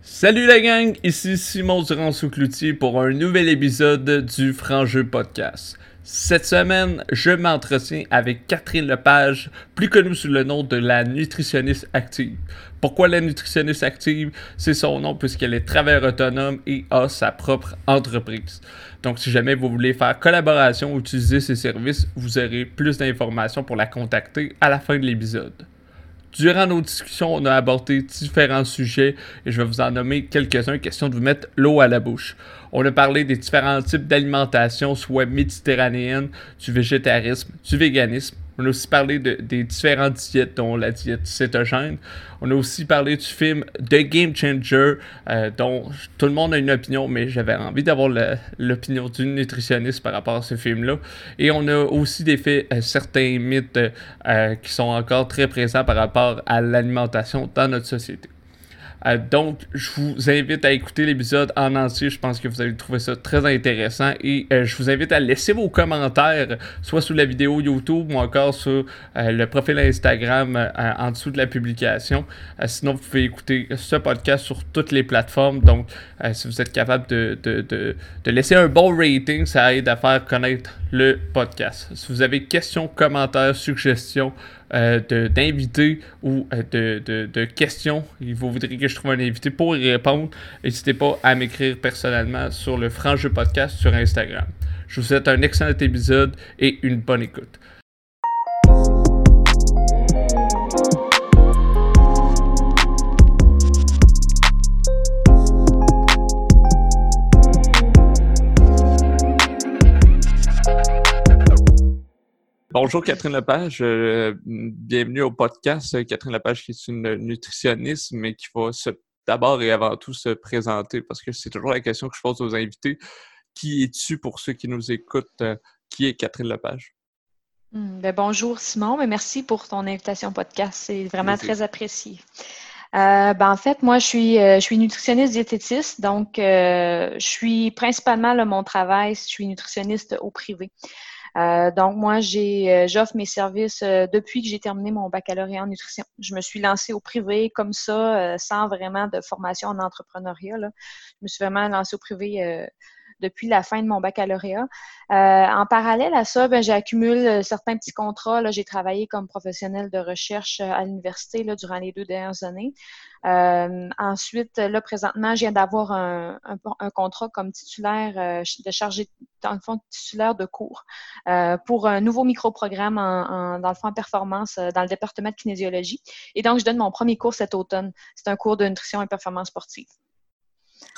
Salut la gang, ici Simon Durand-Soucloutier pour un nouvel épisode du Franc-Jeu Podcast. Cette semaine, je m'entretiens avec Catherine Lepage, plus connue sous le nom de la nutritionniste active. Pourquoi la nutritionniste active? C'est son nom puisqu'elle est travailleur autonome et a sa propre entreprise. Donc si jamais vous voulez faire collaboration ou utiliser ses services, vous aurez plus d'informations pour la contacter à la fin de l'épisode. Durant nos discussions, on a abordé différents sujets et je vais vous en nommer quelques-uns, question de vous mettre l'eau à la bouche. On a parlé des différents types d'alimentation, soit méditerranéenne, du végétarisme, du véganisme. On a aussi parlé de, des différentes diètes, dont la diète cétogène. On a aussi parlé du film The Game Changer, euh, dont tout le monde a une opinion, mais j'avais envie d'avoir l'opinion d'une nutritionniste par rapport à ce film-là. Et on a aussi défait euh, certains mythes euh, qui sont encore très présents par rapport à l'alimentation dans notre société. Euh, donc, je vous invite à écouter l'épisode en entier. Je pense que vous allez trouver ça très intéressant. Et euh, je vous invite à laisser vos commentaires, soit sous la vidéo YouTube ou encore sur euh, le profil Instagram en dessous de la publication. sinon, vous pouvez écouter ce podcast sur toutes les plateformes. Donc, si vous êtes capable de, de, de, de, laisser un bon rating, ça aide à faire connaître le podcast. Si vous avez questions, commentaires, suggestions, euh, d'invités ou euh, de, de, de, questions et vous voudriez que je trouve un invité pour y répondre, n'hésitez pas à m'écrire personnellement sur le Franc Jeu Podcast sur Instagram. Je vous souhaite un excellent épisode et une bonne écoute. Bonjour Catherine Lepage, euh, bienvenue au podcast. Catherine Lepage qui est une nutritionniste, mais qui va d'abord et avant tout se présenter parce que c'est toujours la question que je pose aux invités. Qui es-tu pour ceux qui nous écoutent? Euh, qui est Catherine Lepage? Hmm, ben bonjour Simon, mais merci pour ton invitation au podcast. C'est vraiment très apprécié. Euh, ben en fait, moi, je suis, je suis nutritionniste diététiste, donc je suis principalement là, mon travail, je suis nutritionniste au privé. Euh, donc, moi, j'ai, euh, j'offre mes services euh, depuis que j'ai terminé mon baccalauréat en nutrition. Je me suis lancée au privé comme ça, sans vraiment de formation en entrepreneuriat. Je me suis vraiment lancée au privé depuis la fin de mon baccalauréat. en parallèle à ça, ben, j'accumule certains petits contrats. J'ai travaillé comme professionnel de recherche à l'université durant les deux dernières années. Euh, ensuite, là, présentement, je viens d'avoir un, un, contrat comme titulaire euh, de chargé, dans le fond, titulaire de cours euh, pour un nouveau micro-programme en, dans le fond en performance dans le département de kinésiologie. Et donc, je donne mon premier cours cet automne. C'est un cours de nutrition et performance sportive.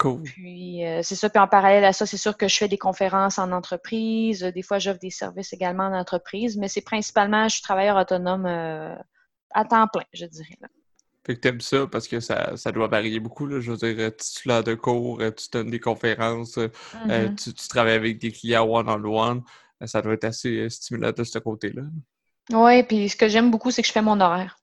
Cool. Puis, c'est ça. Puis, en parallèle à ça, c'est sûr que je fais des conférences en entreprise. Des fois, j'offre des services également en entreprise. Mais c'est principalement, je suis travailleur autonome à temps plein, je dirais. Là. Fait que t'aimes ça parce que ça, ça, doit varier beaucoup. Là. Je veux dire, euh, titulaire de cours, euh, tu donnes des conférences, euh, mm-hmm. tu, tu, travailles avec des clients one-on-one. ça doit être assez stimulant de ce côté-là. Oui, puis ce que j'aime beaucoup, c'est que je fais mon horaire.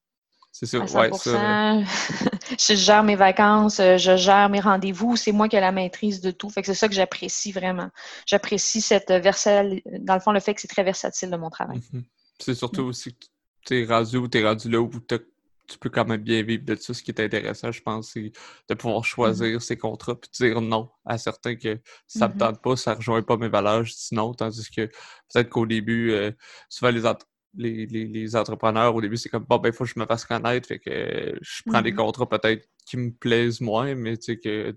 C'est ça, ouais, ça. je gère mes vacances, je gère mes rendez-vous, c'est moi qui ai la maîtrise de tout. Fait que c'est ça que j'apprécie vraiment. J'apprécie cette versatile, dans le fond, le fait que c'est très versatile de mon travail. Mm-hmm. C'est surtout mm. aussi que tu es rendu où tu es rendu là où tu peux quand même bien vivre de ça. Ce qui est intéressant, je pense, c'est de pouvoir mmh choisir ses contrats puis dire non à certains que ça ne me mmh tente pas, ça ne rejoint pas mes valeurs, je dis non. Tandis que peut-être qu'au début, euh, souvent les, les, entrepreneurs, au début, c'est comme bon, ben, il faut que je me fasse connaître, fait que je prends des mmh contrats peut-être qui me plaisent moins, mais tu sais que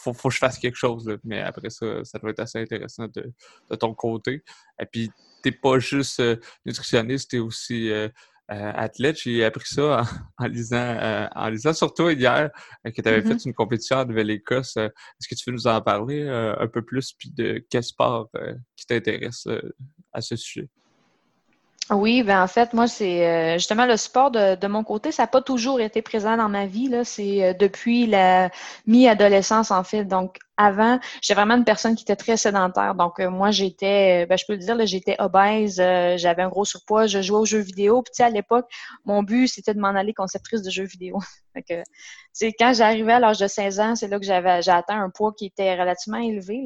faut, faut que je fasse quelque chose. Mais après ça, ça doit être assez intéressant de, ton côté. Et puis, tu n'es pas juste euh, nutritionniste, tu es aussi euh, euh, athlète. J'ai appris ça en, lisant, euh, en lisant sur toi hier euh, que tu avais fait mm-hmm. une compétition en Nouvelle-Écosse. Est-ce que tu veux nous en parler un peu plus, puis de quel sport qui t'intéresse à ce sujet? Oui, ben en fait, moi, c'est justement le sport de, mon côté, ça n'a pas toujours été présent dans ma vie. C'est depuis la mi-adolescence, en fait. Donc, avant, j'étais vraiment une personne qui était très sédentaire. Donc, euh, moi, j'étais, euh, ben, je peux le dire, j'étais obèse, euh, j'avais un gros surpoids, je jouais aux jeux vidéo. Puis, à l'époque, mon but, c'était de m'en aller conceptrice de jeux vidéo. quand j'arrivais à l'âge de 16 ans, c'est là que j'avais j'ai atteint un poids qui était relativement élevé.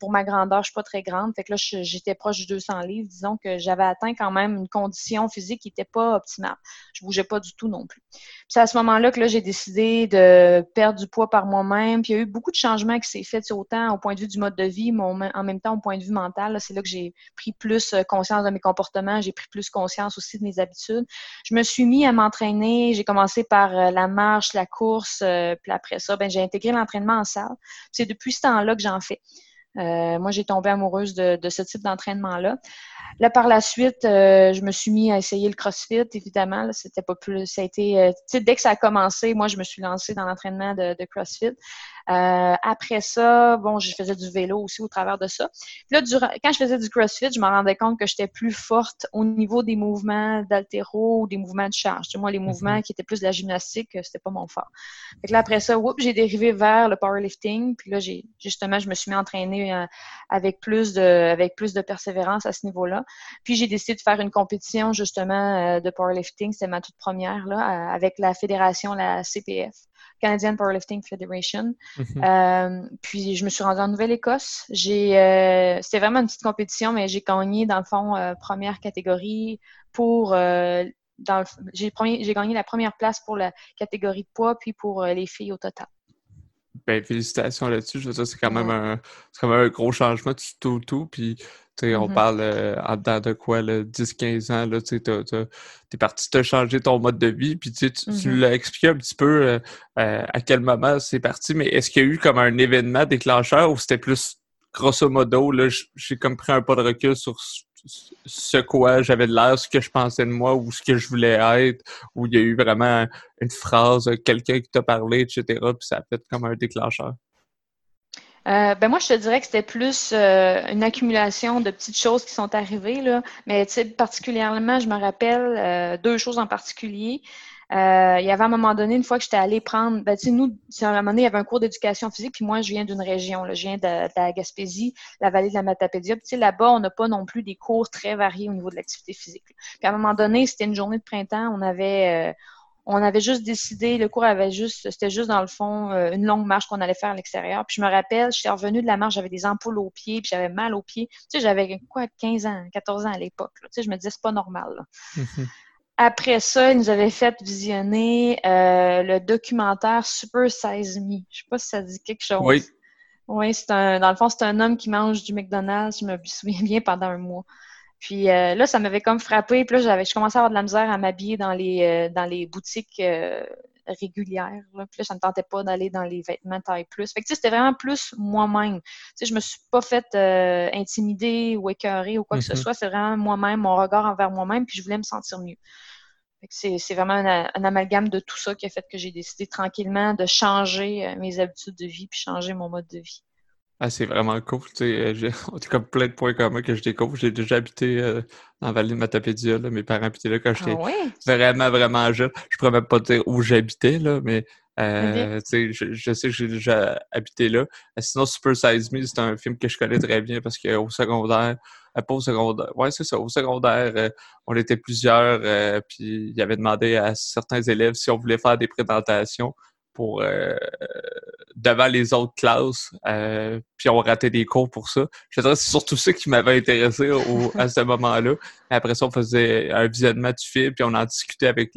Pour ma grandeur, je suis pas très grande. Fait que là, j'étais proche du 200 livres. Disons que j'avais atteint quand même une condition physique qui n'était pas optimale. Je bougeais pas du tout non plus. c'est à ce moment-là que là, j'ai décidé de perdre du poids par moi-même. Puis il y a eu beaucoup de changements qui s'est fait autant au point de vue du mode de vie, mais en même temps au point de vue mental. C'est là que j'ai pris plus euh, conscience de mes comportements, j'ai pris plus conscience aussi de mes habitudes. Je me suis mis à m'entraîner. J'ai commencé par euh, la marche, la course, euh, puis après ça, ben, j'ai intégré l'entraînement en salle. C'est depuis ce temps-là que j'en fais. moi, j'ai tombé amoureuse de, de ce type d'entraînement-là. Là, par la suite, euh, je me suis mis à essayer le CrossFit, évidemment. C'était pas plus. Ça a été. Euh, dès que ça a commencé, moi, je me suis lancée dans l'entraînement de, de, CrossFit. Euh, après ça, bon, je faisais du vélo aussi au travers de ça. Puis là, quand je faisais du CrossFit, je me rendais compte que j'étais plus forte au niveau des mouvements d'altéro ou des mouvements de charge. Tu moi, les mouvements mhm. qui étaient plus de la gymnastique, c'était pas mon fort. Fait que là, après ça, j'ai dérivé vers le powerlifting. Puis là, j'ai justement, je me suis mis à entraîner avec plus de, avec plus de persévérance à ce niveau-là. Puis j'ai décidé de faire une compétition justement euh, de powerlifting, c'était ma toute première là, euh, avec la fédération, la CPF, Canadian Powerlifting Federation. Mhm. Euh, puis je me suis rendue en Nouvelle-Écosse. J'ai, c'était vraiment une petite compétition, mais j'ai gagné dans le fond première catégorie pour j'ai, j'ai gagné la première place pour la catégorie de poids, puis pour les filles au total. Ben, félicitations là-dessus. Je veux dire, c'est quand, même un, quand même un gros changement du tout, tout. Puis on mm-hmm. parle euh, en dedans de quoi, 10-15 ans, là, tu es parti te changer ton mode de vie, puis tu, mm-hmm. l'as expliqué un petit peu euh, euh, à quel moment c'est parti, mais est-ce qu'il y a eu comme un événement déclencheur ou c'était plus grosso modo, là, j'ai comme pris un pas de recul sur ce quoi j'avais de l'air, ce que je pensais de moi ou ce que je voulais être, où il y a eu vraiment une phrase, quelqu'un qui t'a parlé, etc., puis ça a fait comme un déclencheur? Euh, ben moi, je te dirais que c'était plus euh, une accumulation de petites choses qui sont arrivées, là. Mais particulièrement, je me rappelle euh, deux choses en particulier. Il y avait un moment donné, une fois que j'étais allée prendre, ben, nous, à un moment donné, il y avait un cours d'éducation physique, puis moi, je viens d'une région, là, je viens de, la Gaspésie, la vallée de la Matapédia. Puis là-bas, on n'a pas non plus des cours très variés au niveau de l'activité physique. Puis à un moment donné, c'était une journée de printemps, on avait on avait juste décidé, le cours avait juste, c'était juste dans le fond euh, une longue marche qu'on allait faire à l'extérieur. Puis je me rappelle, j'étais revenue de la marche, j'avais des ampoules aux pieds, puis j'avais mal aux pieds. Tu sais, j'avais quoi, 15 ans, 14 ans à l'époque. Tu sais, je me disais, c'est pas normal. Mhm. Après ça, ils nous avaient fait visionner euh, le documentaire Super Size Me. Je sais pas si ça dit quelque chose. Oui. Oui, c'est un, dans le fond, c'est un homme qui mange du McDonald's, je me souviens bien, pendant un mois. Puis euh, là, ça m'avait comme frappé. Puis là, j'avais, je commençais à avoir de la misère à m'habiller dans les, euh, dans les boutiques euh, régulières. Là. Puis là, ça ne me tentait pas d'aller dans les vêtements taille plus. Fait que, c'était vraiment plus moi-même. Tu sais, je me suis pas faite intimider ou écœurer ou quoi que ce mm-hmm. soit. C'est vraiment moi-même, mon regard envers moi-même. Puis je voulais me sentir mieux. C'est, vraiment un, un, amalgame de tout ça qui a fait que j'ai décidé tranquillement de changer mes habitudes de vie puis changer mon mode de vie. Ah, c'est vraiment cool. Tu sais, j'ai comme plein de points communs que je découvre. J'ai déjà habité euh, dans la vallée de Matapédia. Là. Mes parents habitaient là quand j'étais ah vraiment, vraiment jeune. Je pourrais même pas dire où j'habitais, là, mais euh, sais, je, sais que j'ai déjà habité là. Euh, sinon, Super Size Me, c'est un film que je connais très bien parce qu'au secondaire, pas au secondaire, ouais, c'est ça, au secondaire, on était plusieurs, puis il avait demandé à certains élèves si on voulait faire des présentations pour euh, devant les autres classes, euh, puis on ratait des cours pour ça. Je dirais c'est surtout ça qui m'avait intéressé à ce moment-là. Après ça, on faisait un visionnement du film, puis on en discutait avec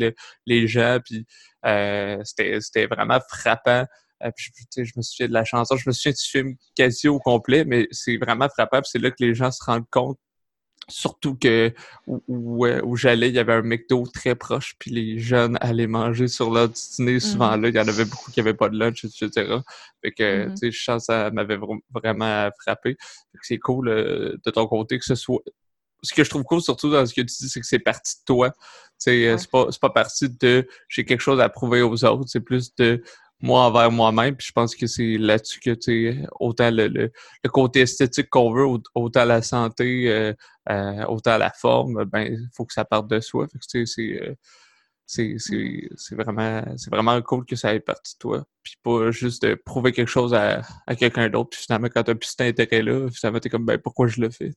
les gens, puis euh, c'était vraiment frappant. Puis, je me souviens de la chanson, je me souviens du film quasi au complet, mais c'est vraiment frappant. C'est là que les gens se rendent compte Surtout que où, j'allais, il y avait un McDo très proche, puis les jeunes allaient manger sur leur dîner souvent mm-hmm. là. Il y en avait beaucoup qui n'avaient pas de lunch, etc. Fait que, mm-hmm. tu sais, je pense ça m'avait vraiment frappé. C'est cool euh, de ton côté que ce soit. Ce que je trouve cool, surtout dans ce que tu dis, c'est que c'est parti de toi. C'est pas, pas parti de j'ai quelque chose à prouver aux autres. C'est plus de moi envers moi-même. Puis je pense que c'est là-dessus que tu autant le, le, côté esthétique qu'on veut, autant la santé, euh, euh, autant la forme, ben il faut que ça parte de soi. Fait que c'est euh, c'est c'est vraiment vraiment cool que ça ait parti de toi. Puis pas juste de prouver quelque chose à, à quelqu'un d'autre. Puis finalement, quand t'as plus cet intérêt-là, finalement t'es comme ben pourquoi je le fais?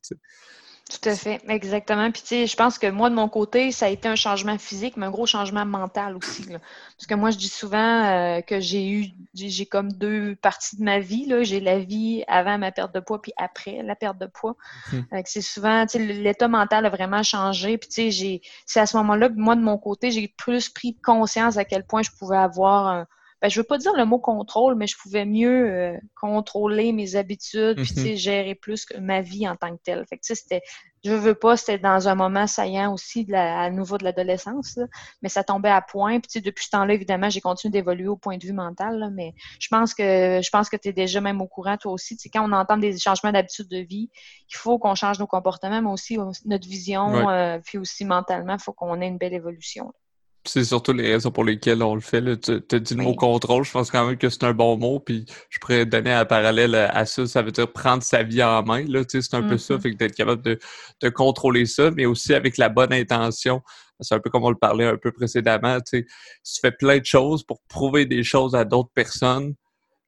Tout à fait, exactement. Puis tu sais, je pense que moi, de mon côté, ça a été un changement physique, mais un gros changement mental aussi. Parce que moi, je dis souvent euh, que j'ai eu, j'ai comme deux parties de ma vie. J'ai la vie avant ma perte de poids, puis après la perte de poids. Hum. c'est souvent, tu sais, l'état mental a vraiment changé. Puis tu sais, c'est à ce moment-là, moi, de mon côté, j'ai plus pris conscience à quel point je pouvais avoir un ben, je veux pas dire le mot contrôle, mais je pouvais mieux euh, contrôler mes habitudes, puis mm gérer plus ma vie en tant que telle. Fait que c'était, je veux pas, c'était dans un moment saillant aussi de la, à nouveau de l'adolescence, mais ça tombait à point. Puis depuis ce temps-là, évidemment, j'ai continué d'évoluer au point de vue mental, mais je pense que je pense que tu es déjà même au courant, toi aussi. quand on entend des changements d'habitude de vie, il faut qu'on change nos comportements, mais aussi notre vision, euh, puis aussi mentalement, il faut qu'on ait une belle évolution c'est surtout les raisons pour lesquelles on le fait. Tu as dit le mot contrôle, je pense quand même que c'est un bon mot, puis je pourrais donner un parallèle à ça, ça veut dire prendre sa vie en main, c'est un peu ça, mm-hmm. fait que d'être capable de, de, contrôler ça, mais aussi avec la bonne intention. C'est un peu comme on le parlait un peu précédemment, tu tu fais plein de choses pour prouver des choses à d'autres personnes,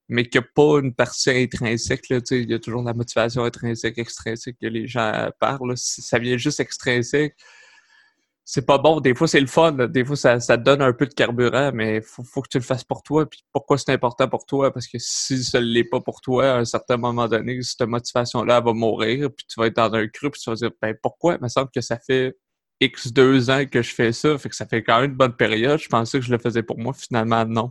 mais qu'il n'y a pas une partie intrinsèque, là, il y a toujours la motivation intrinsèque, extrinsèque que les gens parlent, ça vient juste extrinsèque, c'est pas bon. Des fois, c'est le fun. Des fois, ça, te donne un peu de carburant, mais faut, faut que tu le fasses pour toi. Puis pourquoi c'est important pour toi? Parce que si ça l'est pas pour toi, à un certain moment donné, cette motivation-là, va mourir, puis tu vas être dans un creux, puis tu vas dire, ben pourquoi? Il me semble que ça fait X deux ans que je fais ça, fait que ça fait quand même une bonne période. Je pensais que je le faisais pour moi, finalement, non.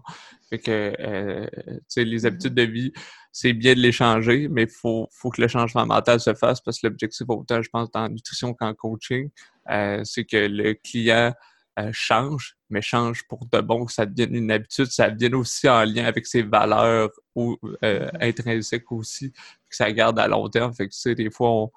Fait que, euh, tu sais, les habitudes de vie, c'est bien de les changer, mais il faut, faut que le changement mental se fasse parce que l'objectif, autant, je pense, dans la nutrition qu'en coaching, euh, c'est que le client euh, change, mais change pour de bon, que ça devienne une habitude, ça devienne aussi en lien avec ses valeurs ou, euh, intrinsèques aussi, que ça garde à long terme. Fait que tu sais, des fois, on,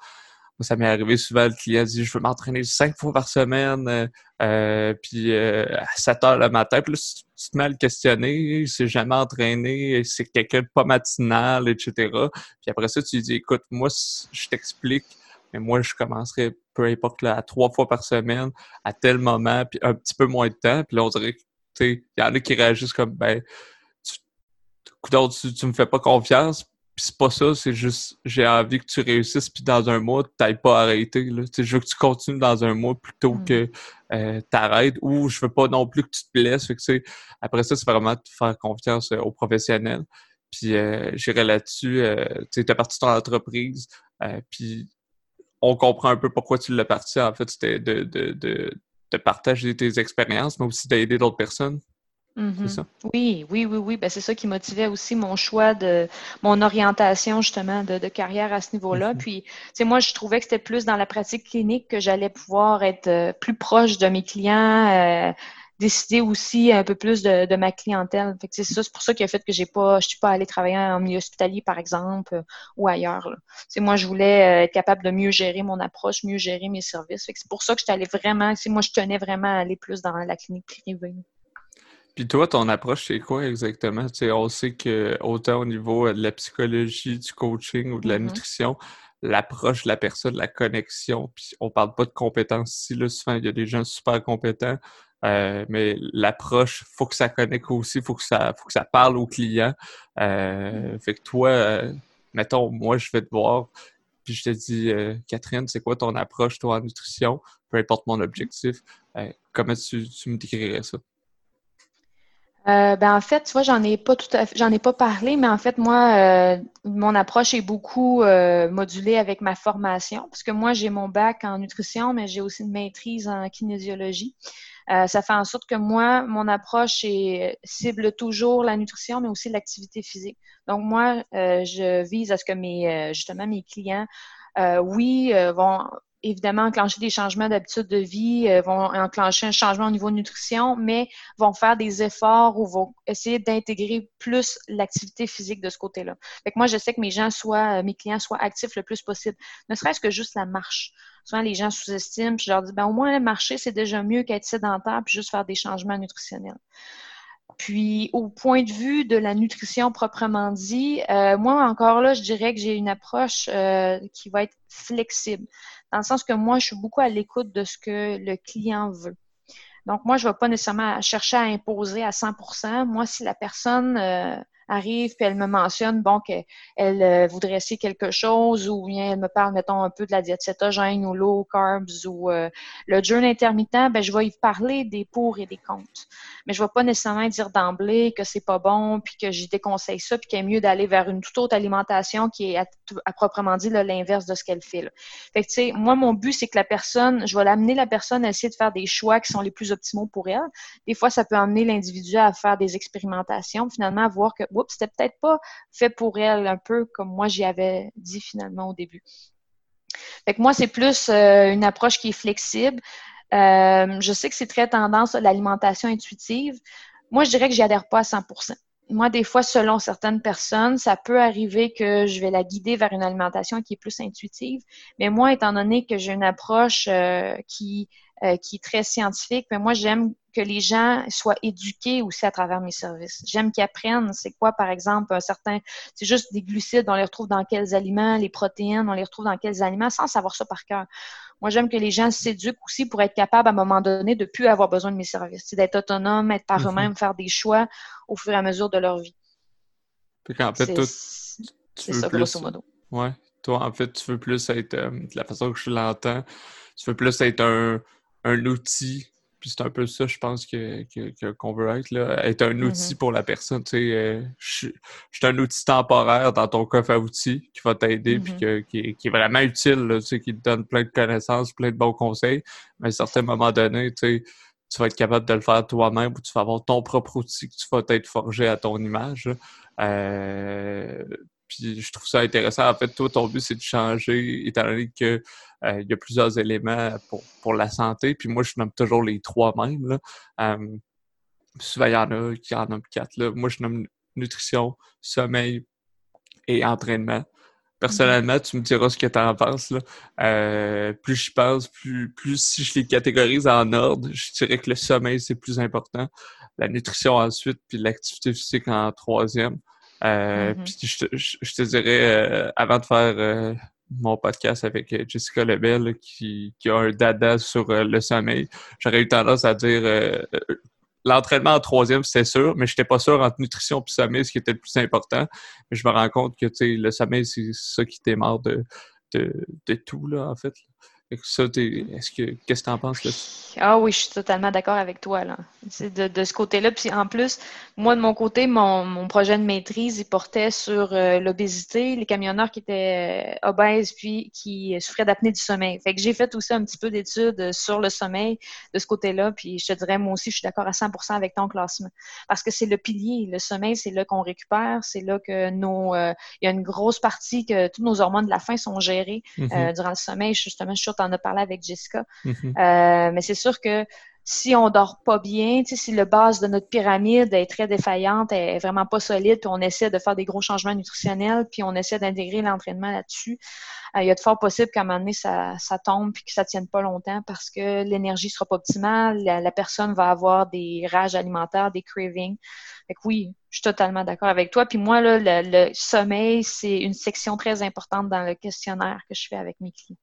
ça m'est arrivé souvent, le client dit je veux m'entraîner cinq fois par semaine, euh, puis à 7 heures le matin. Puis là, tu te mets à le questionner, il s'est jamais entraîné, c'est quelqu'un de pas matinal, etc. Puis après ça, tu lui dis écoute, moi, je t'explique mais moi, je commencerais, peu importe, là, à trois fois par semaine, à tel moment, puis un petit peu moins de temps. Puis là, on dirait il y en a qui réagissent comme, ben, tu, tu, tu me fais pas confiance. Puis c'est pas ça, c'est juste, j'ai envie que tu réussisses, puis dans un mois, tu n'ailles pas arrêter. Là. sais, je veux que tu continues dans un mois plutôt mm. que euh, t'arrêtes, ou je veux pas non plus que tu te blesses. Fait que, après ça, c'est vraiment de faire confiance euh, aux professionnels. Puis euh, j'irai là-dessus, euh, tu es parti de ton entreprise, euh, puis on comprend un peu pourquoi tu l'as parti. En fait, c'était de, de, de, de, partager tes expériences, mais aussi d'aider d'autres personnes. Ça? Oui, oui, oui, oui. Ben, c'est ça qui motivait aussi mon choix de mon orientation justement de, de carrière à ce niveau-là. Puis, tu moi, je trouvais que c'était plus dans la pratique clinique que j'allais pouvoir être euh, plus proche de mes clients, euh, décider aussi un peu plus de, ma clientèle. c'est ça, c'est pour ça qui a fait que j'ai pas, je suis pas allée travailler en milieu hospitalier, par exemple, euh, ou ailleurs. C'est moi, je voulais être capable de mieux gérer mon approche, mieux gérer mes services. c'est pour ça que j'étais allée vraiment, moi, je tenais vraiment à aller plus dans la clinique privée. Puis toi, ton approche, c'est quoi exactement? Tu on sait que autant au niveau de la psychologie, du coaching ou de la mm-hmm. nutrition, l'approche de la personne, la connexion, puis on parle pas de compétences ici, là, souvent, il y a des gens super compétents, euh, mais l'approche, faut que ça connecte aussi, faut que ça, faut que ça parle au client. Euh, fait que toi, euh, mettons, moi, je vais te voir, puis je te dis, Catherine, c'est quoi ton approche, toi, en nutrition, peu importe mon objectif. comment tu, tu me décrirais ça? Ben en fait, tu vois, j'en ai pas tout j'en ai pas parlé, mais en fait, moi, mon approche est beaucoup modulée avec ma formation, parce que moi, j'ai mon bac en nutrition, mais j'ai aussi une maîtrise en kinésiologie. Euh, ça fait en sorte que moi, mon approche est, cible toujours la nutrition, mais aussi l'activité physique. Donc moi, euh, je vise à ce que mes euh, justement mes clients, oui, vont évidemment enclencher des changements d'habitude de vie, vont enclencher un changement au niveau de nutrition, mais vont faire des efforts ou vont essayer d'intégrer plus l'activité physique de ce côté-là. Fait que moi, je sais que mes gens soient, mes clients soient actifs le plus possible, ne serait-ce que juste la marche. Souvent, les gens sous-estiment, puis je leur dis, ben, au moins, marcher, c'est déjà mieux qu'être sédentaire, puis juste faire des changements nutritionnels. Puis, au point de vue de la nutrition proprement dit, euh, moi, encore là, je dirais que j'ai une approche euh, qui va être flexible, dans le sens que moi, je suis beaucoup à l'écoute de ce que le client veut. Donc, moi, je ne vais pas nécessairement chercher à imposer à 100% Moi, si la personne, euh, arrive puis elle me mentionne, bon, qu'elle euh, voudrait essayer quelque chose ou bien elle me parle, mettons, un peu de la diète cétogène ou low carbs ou euh, le jeûne intermittent, ben, je vais y parler des pour et des contre. Mais je vais pas nécessairement dire d'emblée que c'est pas bon puis que j'y déconseille ça puis qu'il est mieux d'aller vers une toute autre alimentation qui est à, proprement dit l'inverse de ce qu'elle fait. Fait que, tu sais, moi, mon but, c'est que la personne, je vais l'amener la personne à essayer de faire des choix qui sont les plus optimaux pour elle. Des fois, ça peut amener l'individu à faire des expérimentations, finalement, à voir que, oups, c'était peut-être pas fait pour elle, un peu comme moi j'y avais dit finalement au début. Fait que moi, c'est plus euh, une approche qui est flexible. Euh, je sais que c'est très tendance l'alimentation intuitive. Moi, je dirais que j'y adhère pas à 100% moi, des fois, selon certaines personnes, ça peut arriver que je vais la guider vers une alimentation qui est plus intuitive. Mais moi, étant donné que j'ai une approche euh, qui, euh, qui est très scientifique, mais moi, j'aime que les gens soient éduqués aussi à travers mes services. J'aime qu'ils apprennent c'est quoi, par exemple, un certain, c'est juste des glucides, on les retrouve dans quels aliments, les protéines, on les retrouve dans quels aliments, sans savoir ça par cœur. Moi, j'aime que les gens s'éduquent aussi pour être capables, à un moment donné, de plus avoir besoin de mes services, d'être autonome, être par mhm. eux-mêmes, faire des choix au fur et à mesure de leur vie. en fait, c'est ça, grosso modo. Ouais. Toi, en fait, tu veux plus être, euh, de la façon que je l'entends, tu veux plus être un, un outil puis c'est un peu ça, je pense, que, qu'on veut être, là. Être un outil mm-hmm. pour la personne. Tu sais, euh, je, suis un outil temporaire dans ton coffre à outils qui va t'aider, puis mm-hmm. qui, est vraiment utile, tu sais, qui te donne plein de connaissances, plein de bons conseils. Mais à un certain moment donné, tu sais, tu vas être capable de le faire toi-même ou tu vas avoir ton propre outil que tu vas être forgé à ton image. Euh, puis je trouve ça intéressant. En fait, toi, ton but, c'est de changer, étant donné que euh, il y a plusieurs éléments pour, pour la santé. Puis moi, je nomme toujours les trois mêmes. Là. Euh, souvent, il y en a qui en nomment quatre. Là. Moi, je nomme nutrition, sommeil et entraînement. Personnellement, tu me diras ce que tu en penses. Là. Euh, plus je pense, plus, plus si je les catégorise en ordre, je dirais que le sommeil, c'est plus important. La nutrition ensuite, puis l'activité physique en troisième. Euh, mm-hmm. Puis je, te dirais, euh, avant de faire euh, mon podcast avec Jessica Lebel, qui, qui a un dada sur le sommeil, j'aurais eu tendance à dire l'entraînement en troisième, c'est sûr, mais je n'étais pas sûr entre nutrition et sommeil, ce qui était le plus important. Mais je me rends compte que le sommeil, c'est ça qui démarre de, de, de, tout, là, en fait. Ça, est-ce que qu'est-ce que tu en penses là? Ah oui, je suis totalement d'accord avec toi là. C'est de, de, ce côté-là. Puis en plus, moi de mon côté, mon, mon projet de maîtrise, il portait sur euh, l'obésité, les camionneurs qui étaient euh, obèses puis qui souffraient d'apnée du sommeil. Fait que j'ai fait aussi un petit peu d'études sur le sommeil de ce côté-là. Puis je te dirais, moi aussi, je suis d'accord à 100% avec ton classement. Parce que c'est le pilier. Le sommeil, c'est là qu'on récupère. C'est là que nos, euh, il y a une grosse partie que toutes nos hormones de la faim sont gérées mm-hmm. durant le sommeil. Justement, je suis en a parlé avec Jessica. Mm-hmm. Euh, mais c'est sûr que si on dort pas bien, si le base de notre pyramide est très défaillante, est vraiment pas solide, puis on essaie de faire des gros changements nutritionnels, puis on essaie d'intégrer l'entraînement là-dessus, euh, il y a de fort possible qu'à un moment donné, ça, tombe puis que ça tienne pas longtemps parce que l'énergie sera pas optimale, la, personne va avoir des rages alimentaires, des cravings. Fait que oui, je suis totalement d'accord avec toi. Puis moi, là, le, le sommeil, c'est une section très importante dans le questionnaire que je fais avec mes clients.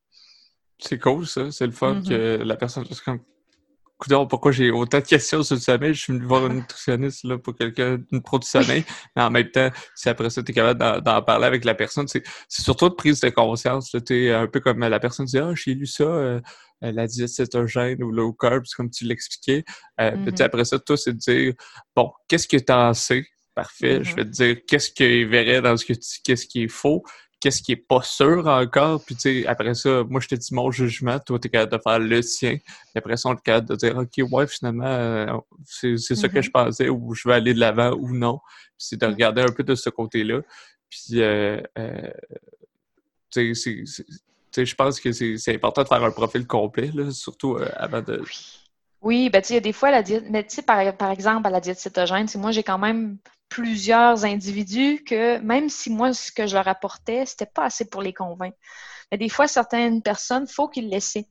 C'est cool, ça. C'est le fun mm-hmm. que la personne soit comme. pourquoi j'ai autant de questions sur le sommeil? Je suis venu voir un nutritionniste là, pour quelqu'un, une pro du sommeil. Mais en même temps, si après ça, tu es capable d'en parler avec la personne, c'est surtout de prise de conscience. Tu un peu comme la personne dit Ah, j'ai lu ça, euh, la diète cétogène ou low carb, comme tu l'expliquais. Euh, mm-hmm. Après ça, toi, c'est de dire Bon, qu'est-ce que tu en sais? Parfait. Je mm-hmm. vais te dire qu'est-ce qui est vrai dans ce que tu qu'est-ce qui est faux qu'est-ce qui est pas sûr encore. Puis, tu sais, après ça, moi, je te dis mon jugement. Toi, tu es capable de faire le sien. Et après ça, on est capable de dire, OK, ouais, finalement, euh, c'est ça que je mm-hmm. pensais ou je vais aller de l'avant ou non. Puis, c'est de regarder un peu de ce côté-là. Puis, euh, euh, tu sais, je pense que c'est important de faire un profil complet, là, surtout avant de... Oui, ben, tu sais, des fois, la diète, mais tu sais, par, par, exemple, à la diète cétogène, moi, j'ai quand même plusieurs individus que même si moi, ce que je leur apportais, c'était pas assez pour les convaincre. Mais des fois, certaines personnes, faut qu'ils laissaient.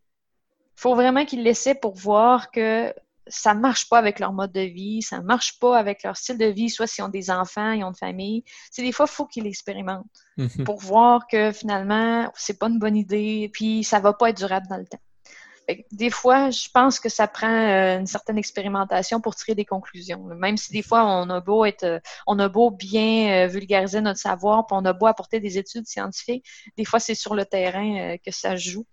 faut vraiment qu'ils laissaient pour voir que ça marche pas avec leur mode de vie, ça marche pas avec leur style de vie, soit s'ils ont des enfants, ils ont une famille. C'est des fois, il faut qu'ils l'expérimentent mm-hmm. pour voir que finalement, c'est pas une bonne idée, puis ça va pas être durable dans le temps. Des fois, je pense que ça prend euh, une certaine expérimentation pour tirer des conclusions. Même si des fois, on a beau être, euh, on a beau bien vulgariser notre savoir, puis on a beau apporter des études scientifiques, des fois, c'est sur le terrain que ça joue.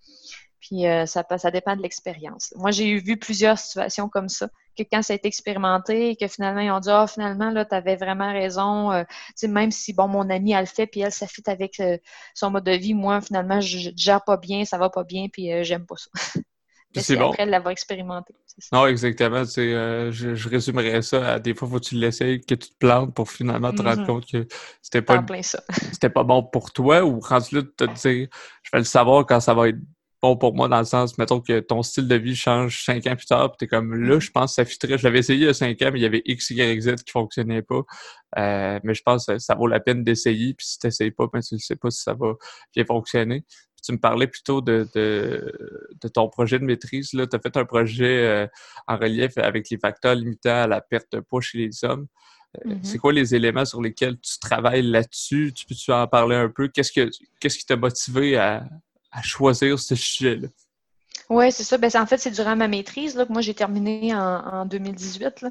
Puis ça, ça dépend de l'expérience. Moi, j'ai vu plusieurs situations comme ça que quand ça a été expérimenté que finalement, ils ont dit Ah, finalement, là, tu avais vraiment raison. Euh, même si, bon, mon amie, elle le fait, puis elle, ça fit avec euh, son mode de vie, moi, finalement, je ne gère pas bien, ça va pas bien, puis euh, j'aime pas ça. c'est bon. après l'avoir expérimenté. Non, exactement. Je, je, résumerais ça à des fois, faut que tu l'essayes, que tu te plantes pour finalement te rendre mm-hmm. compte que c'était pas, c'était pas bon pour toi ou rendu là, te dire, je vais le savoir quand ça va être bon pour moi dans le sens, mettons que ton style de vie change cinq ans plus tard, puis t'es comme là, je pense que ça fitterait. Je l'avais essayé il y a cinq ans, mais il y avait X, Y, Z qui fonctionnait pas. Euh, mais je pense que ça vaut la peine d'essayer, puis si t'essayes pas, ben tu ne sais pas si ça va bien fonctionner. Tu me parlais plutôt de, de, ton projet de maîtrise. Tu as fait un projet euh, en relief avec les facteurs limitant à la perte de poids chez les hommes. Euh, mm-hmm. C'est quoi les éléments sur lesquels tu travailles là-dessus? Tu peux-tu en parler un peu? Qu'est-ce que qu'est-ce qui t'a motivé à, à choisir ce sujet-là? Oui, c'est ça. Ben, en fait, c'est durant ma maîtrise là, que moi j'ai terminé en, 2018.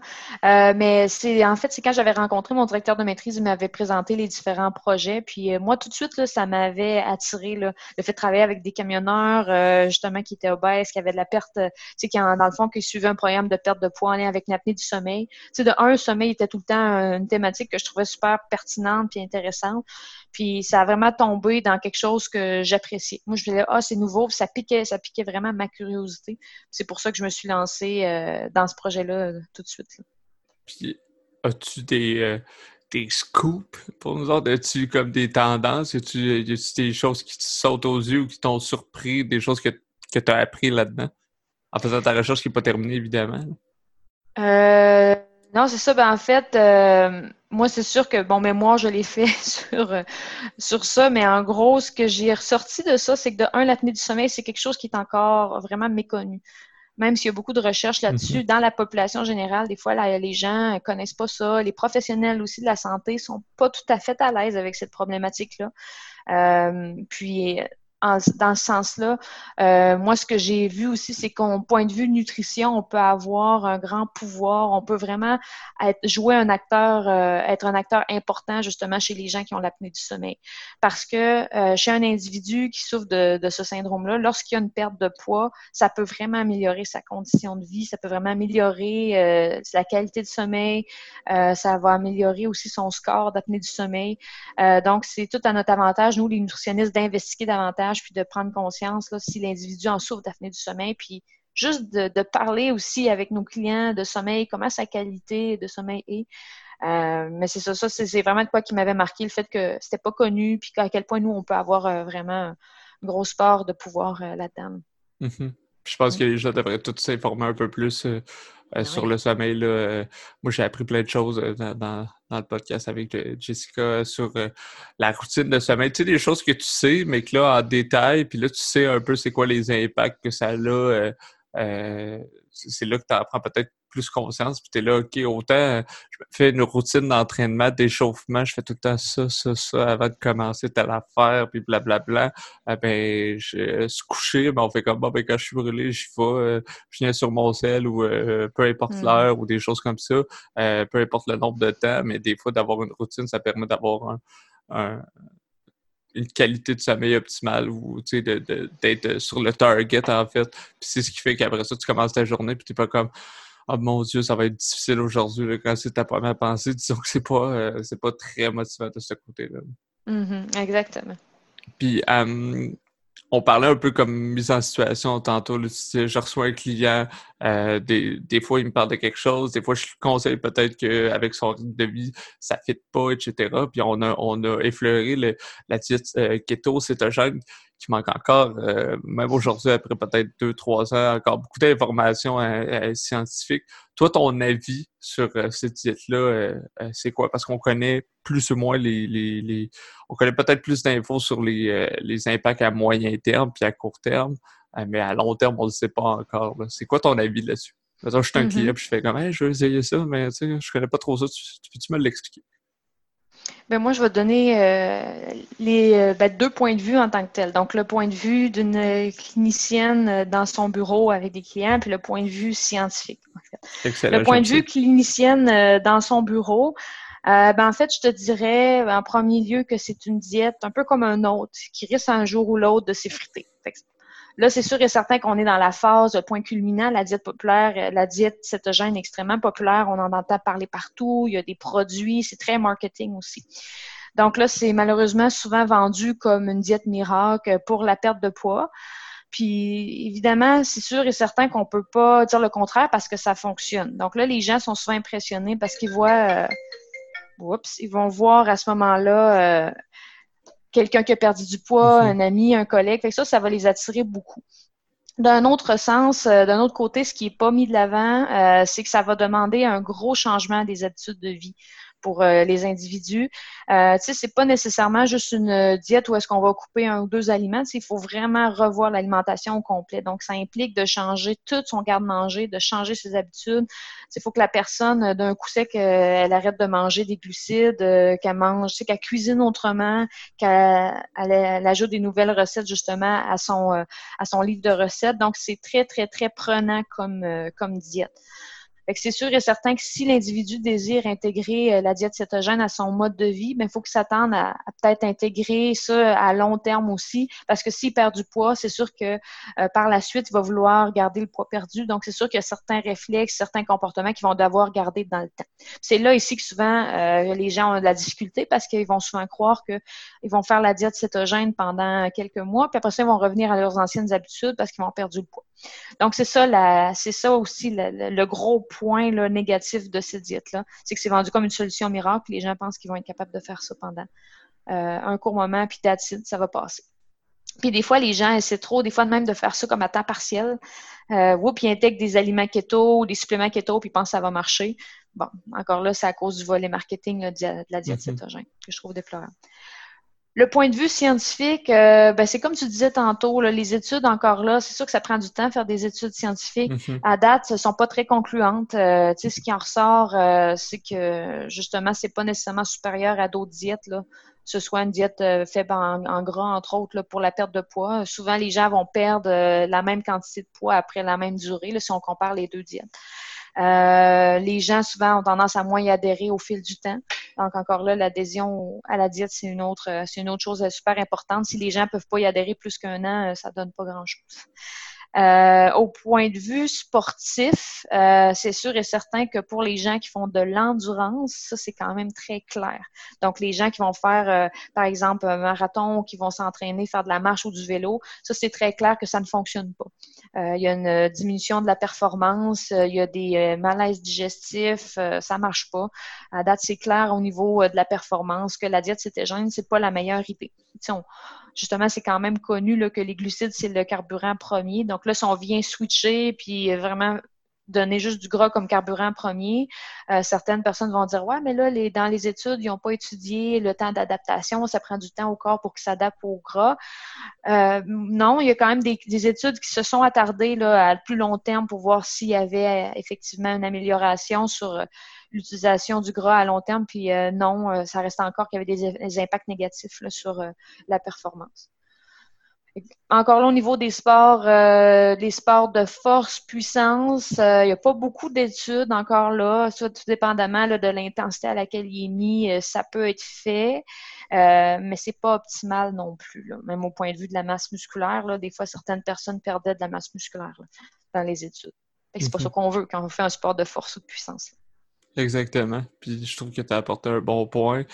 Euh, mais c'est en fait, c'est quand j'avais rencontré mon directeur de maîtrise, il m'avait présenté les différents projets. Puis euh, moi, tout de suite, là, ça m'avait attiré le fait de travailler avec des camionneurs, euh, justement, qui étaient obèses, qui avaient de la perte, tu sais, qui dans le fond, qui suivaient un programme de perte de poids en lien avec l'apnée du sommeil. Tu sais, de un, le sommeil était tout le temps une thématique que je trouvais super pertinente et intéressante. Puis ça a vraiment tombé dans quelque chose que j'appréciais. Moi, je disais, ah, c'est nouveau, ça piquait, ça piquait vraiment ma curiosité. C'est pour ça que je me suis lancée euh, dans ce projet-là euh, tout de suite. Puis, as-tu des, euh, des scoops pour nous autres? As-tu comme des tendances? As-tu, as des choses qui te sautent aux yeux ou qui t'ont surpris, des choses que, que tu as appris là-dedans? En faisant ta recherche qui n'est pas terminée, évidemment. Euh non, c'est ça. Ben, en fait, euh, moi, c'est sûr que, bon, mémoire, je l'ai fait sur, euh, sur ça, mais en gros, ce que j'ai ressorti de ça, c'est que de un, l'apnée du sommeil, c'est quelque chose qui est encore vraiment méconnu. Même s'il y a beaucoup de recherches là-dessus, mm-hmm. dans la population générale, des fois, les gens connaissent pas ça. Les professionnels aussi de la santé sont pas tout à fait à l'aise avec cette problématique-là. Euh, puis, dans ce sens-là. Euh, moi, ce que j'ai vu aussi, c'est qu'au point de vue nutrition, on peut avoir un grand pouvoir. On peut vraiment jouer un acteur, euh, être un acteur important justement chez les gens qui ont l'apnée du sommeil. Parce que euh, chez un individu qui souffre de, ce syndrome-là, lorsqu'il y a une perte de poids, ça peut vraiment améliorer sa condition de vie, ça peut vraiment améliorer la qualité de sommeil, ça va améliorer aussi son score d'apnée du sommeil. donc, c'est tout à notre avantage, nous, les nutritionnistes, d'investiguer davantage puis de prendre conscience là, si l'individu en souffre d'apnée du sommeil, puis juste de, parler aussi avec nos clients de sommeil, comment sa qualité de sommeil est. Euh, mais c'est ça, ça c'est vraiment de quoi qui m'avait marqué, le fait que c'était pas connu, puis à quel point nous, on peut avoir euh, vraiment une grosse part de pouvoir euh. Je pense que les gens devraient tous s'informer un peu plus euh, ben sur le sommeil. Là, euh, moi, j'ai appris plein de choses euh, dans, dans, le podcast avec Jessica sur la routine de sommeil. Tu sais, des choses que tu sais, mais que là, en détail, puis là, tu sais un peu c'est quoi les impacts que ça a. c'est là que tu apprends peut-être plus conscience, puis t'es là, OK, autant je fais une routine d'entraînement, d'échauffement, je fais tout le temps ça, ça, ça avant de commencer telle affaire, puis blablabla. Ah ben, je se coucher, ben on fait comme, bon, ben quand je suis brûlé, je vais, euh, je viens sur mon sel ou euh, peu importe mm. l'heure ou des choses comme ça, euh, peu importe le nombre de temps, mais des fois, d'avoir une routine, ça permet d'avoir un, une qualité de sommeil optimale ou d'être sur le target en fait. Puis c'est ce qui fait qu'après ça, tu commences ta journée puis t'es pas comme oh mon Dieu, ça va être difficile aujourd'hui. Quand c'est ta première pensée, disons que c'est pas, euh, c'est pas très motivant de ce côté-là. Mm-hmm, exactement. Puis, on parlait un peu comme mise en situation tantôt. je reçois un client, euh, des, des, fois il me parle de quelque chose, des fois je lui conseille peut-être qu'avec son rythme de vie, ça ne fit pas, etc. Puis on a, on a effleuré le, la diète euh, keto cétogène qui manque encore, euh, même aujourd'hui, après peut-être deux, trois ans, encore beaucoup d'informations euh, euh, scientifiques. Toi, ton avis sur cette diète-là, c'est quoi? Parce qu'on connaît plus ou moins les... les, on connaît peut-être plus d'infos sur les, les impacts à moyen terme puis à court terme, mais à long terme, on ne le sait pas encore. C'est quoi ton avis là-dessus? je suis un mm-hmm. client puis je fais comme hey, je veux essayer ça, mais tu je connais pas trop ça. Tu, peux-tu me l'expliquer? Ben moi, je vais donner euh, les euh, ben, deux points de vue en tant que tel. Donc, le point de vue d'une clinicienne dans son bureau avec des clients, puis le point de vue scientifique. Excellent, le point de vue clinicienne euh, dans son bureau, ben, en fait, je te dirais en premier lieu que c'est une diète un peu comme un autre qui risque un jour ou l'autre de s'effriter. Là, c'est sûr et certain qu'on est dans la phase point culminant, la diète populaire, euh, la diète cétogène extrêmement populaire. On en entend parler partout. Il y a des produits, c'est très marketing aussi. Donc là, c'est malheureusement souvent vendu comme une diète miracle pour la perte de poids. Puis évidemment, c'est sûr et certain qu'on peut pas dire le contraire parce que ça fonctionne. Donc là, les gens sont souvent impressionnés parce qu'ils voient, euh, oups, ils vont voir à ce moment-là euh, quelqu'un qui a perdu du poids, mhm. un ami, un collègue. Fait ça, ça va les attirer beaucoup. D'un autre sens, euh, d'un autre côté, ce qui n'est pas mis de l'avant, euh, c'est que ça va demander un gros changement des habitudes de vie pour euh, les individus. Euh, tu sais, c'est pas nécessairement juste une diète où est-ce qu'on va couper un ou deux aliments. Il faut vraiment revoir l'alimentation au complet. Donc, ça implique de changer tout son garde-manger, de changer ses habitudes. Il faut que la personne, d'un coup sec, elle arrête de manger des glucides, qu'elle mange, qu'elle cuisine autrement, qu'elle ajoute des nouvelles recettes justement à son, à son livre de recettes. Donc, c'est très, très, très prenant comme, comme diète c'est sûr et certain que si l'individu désire intégrer euh, la diète cétogène à son mode de vie, il ben, faut qu'il s'attende à, peut-être intégrer ça à long terme aussi, parce que s'il perd du poids, c'est sûr que euh, par la suite, il va vouloir garder le poids perdu. Donc, c'est sûr qu'il y a certains réflexes, certains comportements qui vont devoir garder dans le temps. C'est là ici que souvent euh, les gens ont de la difficulté parce qu'ils vont souvent croire qu'ils vont faire la diète cétogène pendant quelques mois, puis après ça, ils vont revenir à leurs anciennes habitudes parce qu'ils vont perdre du poids. Donc, c'est ça, c'est ça aussi le, gros point négatif de cette diète-là. C'est que c'est vendu comme une solution miracle. Les gens pensent qu'ils vont être capables de faire ça pendant euh, un court moment, puis d'acide, ça va passer. Puis des fois, les gens essaient trop, des fois même de faire ça comme à temps partiel. Euh, puis ils intègrent des aliments keto ou des suppléments keto, puis ils pensent que ça va marcher. Bon, encore là, c'est à cause du volet marketing de la diète mm-hmm. cétogène que je trouve déplorable. Le point de vue scientifique, euh, ben, c'est comme tu disais tantôt, les études encore là, c'est sûr que ça prend du temps faire des études scientifiques. Mm-hmm. À date, elles sont pas très concluantes. Euh, ce qui en ressort, euh, c'est que justement, c'est pas nécessairement supérieur à d'autres diètes. Là. Ce soit une diète faite en, gras, entre autres, là, pour la perte de poids. Souvent, les gens vont perdre la même quantité de poids après la même durée, là, si on compare les deux diètes. Euh, les gens souvent ont tendance à moins y adhérer au fil du temps. Donc encore là, l'adhésion à la diète, c'est une autre, c'est une autre chose super importante. Si les gens peuvent pas y adhérer plus qu'un an, ça donne pas grand-chose. Euh, au point de vue sportif, euh, c'est sûr et certain que pour les gens qui font de l'endurance, ça c'est quand même très clair. Donc les gens qui vont faire, euh, par exemple, un marathon, qui vont s'entraîner, faire de la marche ou du vélo, ça c'est très clair que ça ne fonctionne pas. il y a une diminution de la performance, il y a des malaises digestifs, ça marche pas. À date, c'est clair au niveau de la performance que la diète cétogène, c'est pas la meilleure idée. Justement, c'est quand même connu que les glucides, c'est le carburant premier. Donc là, si on vient switcher, puis vraiment donner juste du gras comme carburant premier, euh, certaines personnes vont dire Ouais, mais là, dans les études, ils n'ont pas étudié le temps d'adaptation, ça prend du temps au corps pour qu'il s'adapte au gras. Euh, non, il y a quand même des, études qui se sont attardées à plus long terme pour voir s'il y avait effectivement une amélioration sur l'utilisation du gras à long terme. Puis euh, non, euh, ça reste encore qu'il y avait des, impacts négatifs sur euh, la performance. Encore là, au niveau des sports, des sports de force, puissance, il n'y a pas beaucoup d'études encore là. Ça, tout dépendamment de l'intensité à laquelle il est mis, ça peut être fait, mais c'est pas optimal non plus. Même au point de vue de la masse musculaire, là, des fois, certaines personnes perdaient de la masse musculaire dans les études. C'est pas mm-hmm. ça qu'on veut quand on fait un sport de force ou de puissance. Exactement. Puis je trouve que tu as apporté un bon point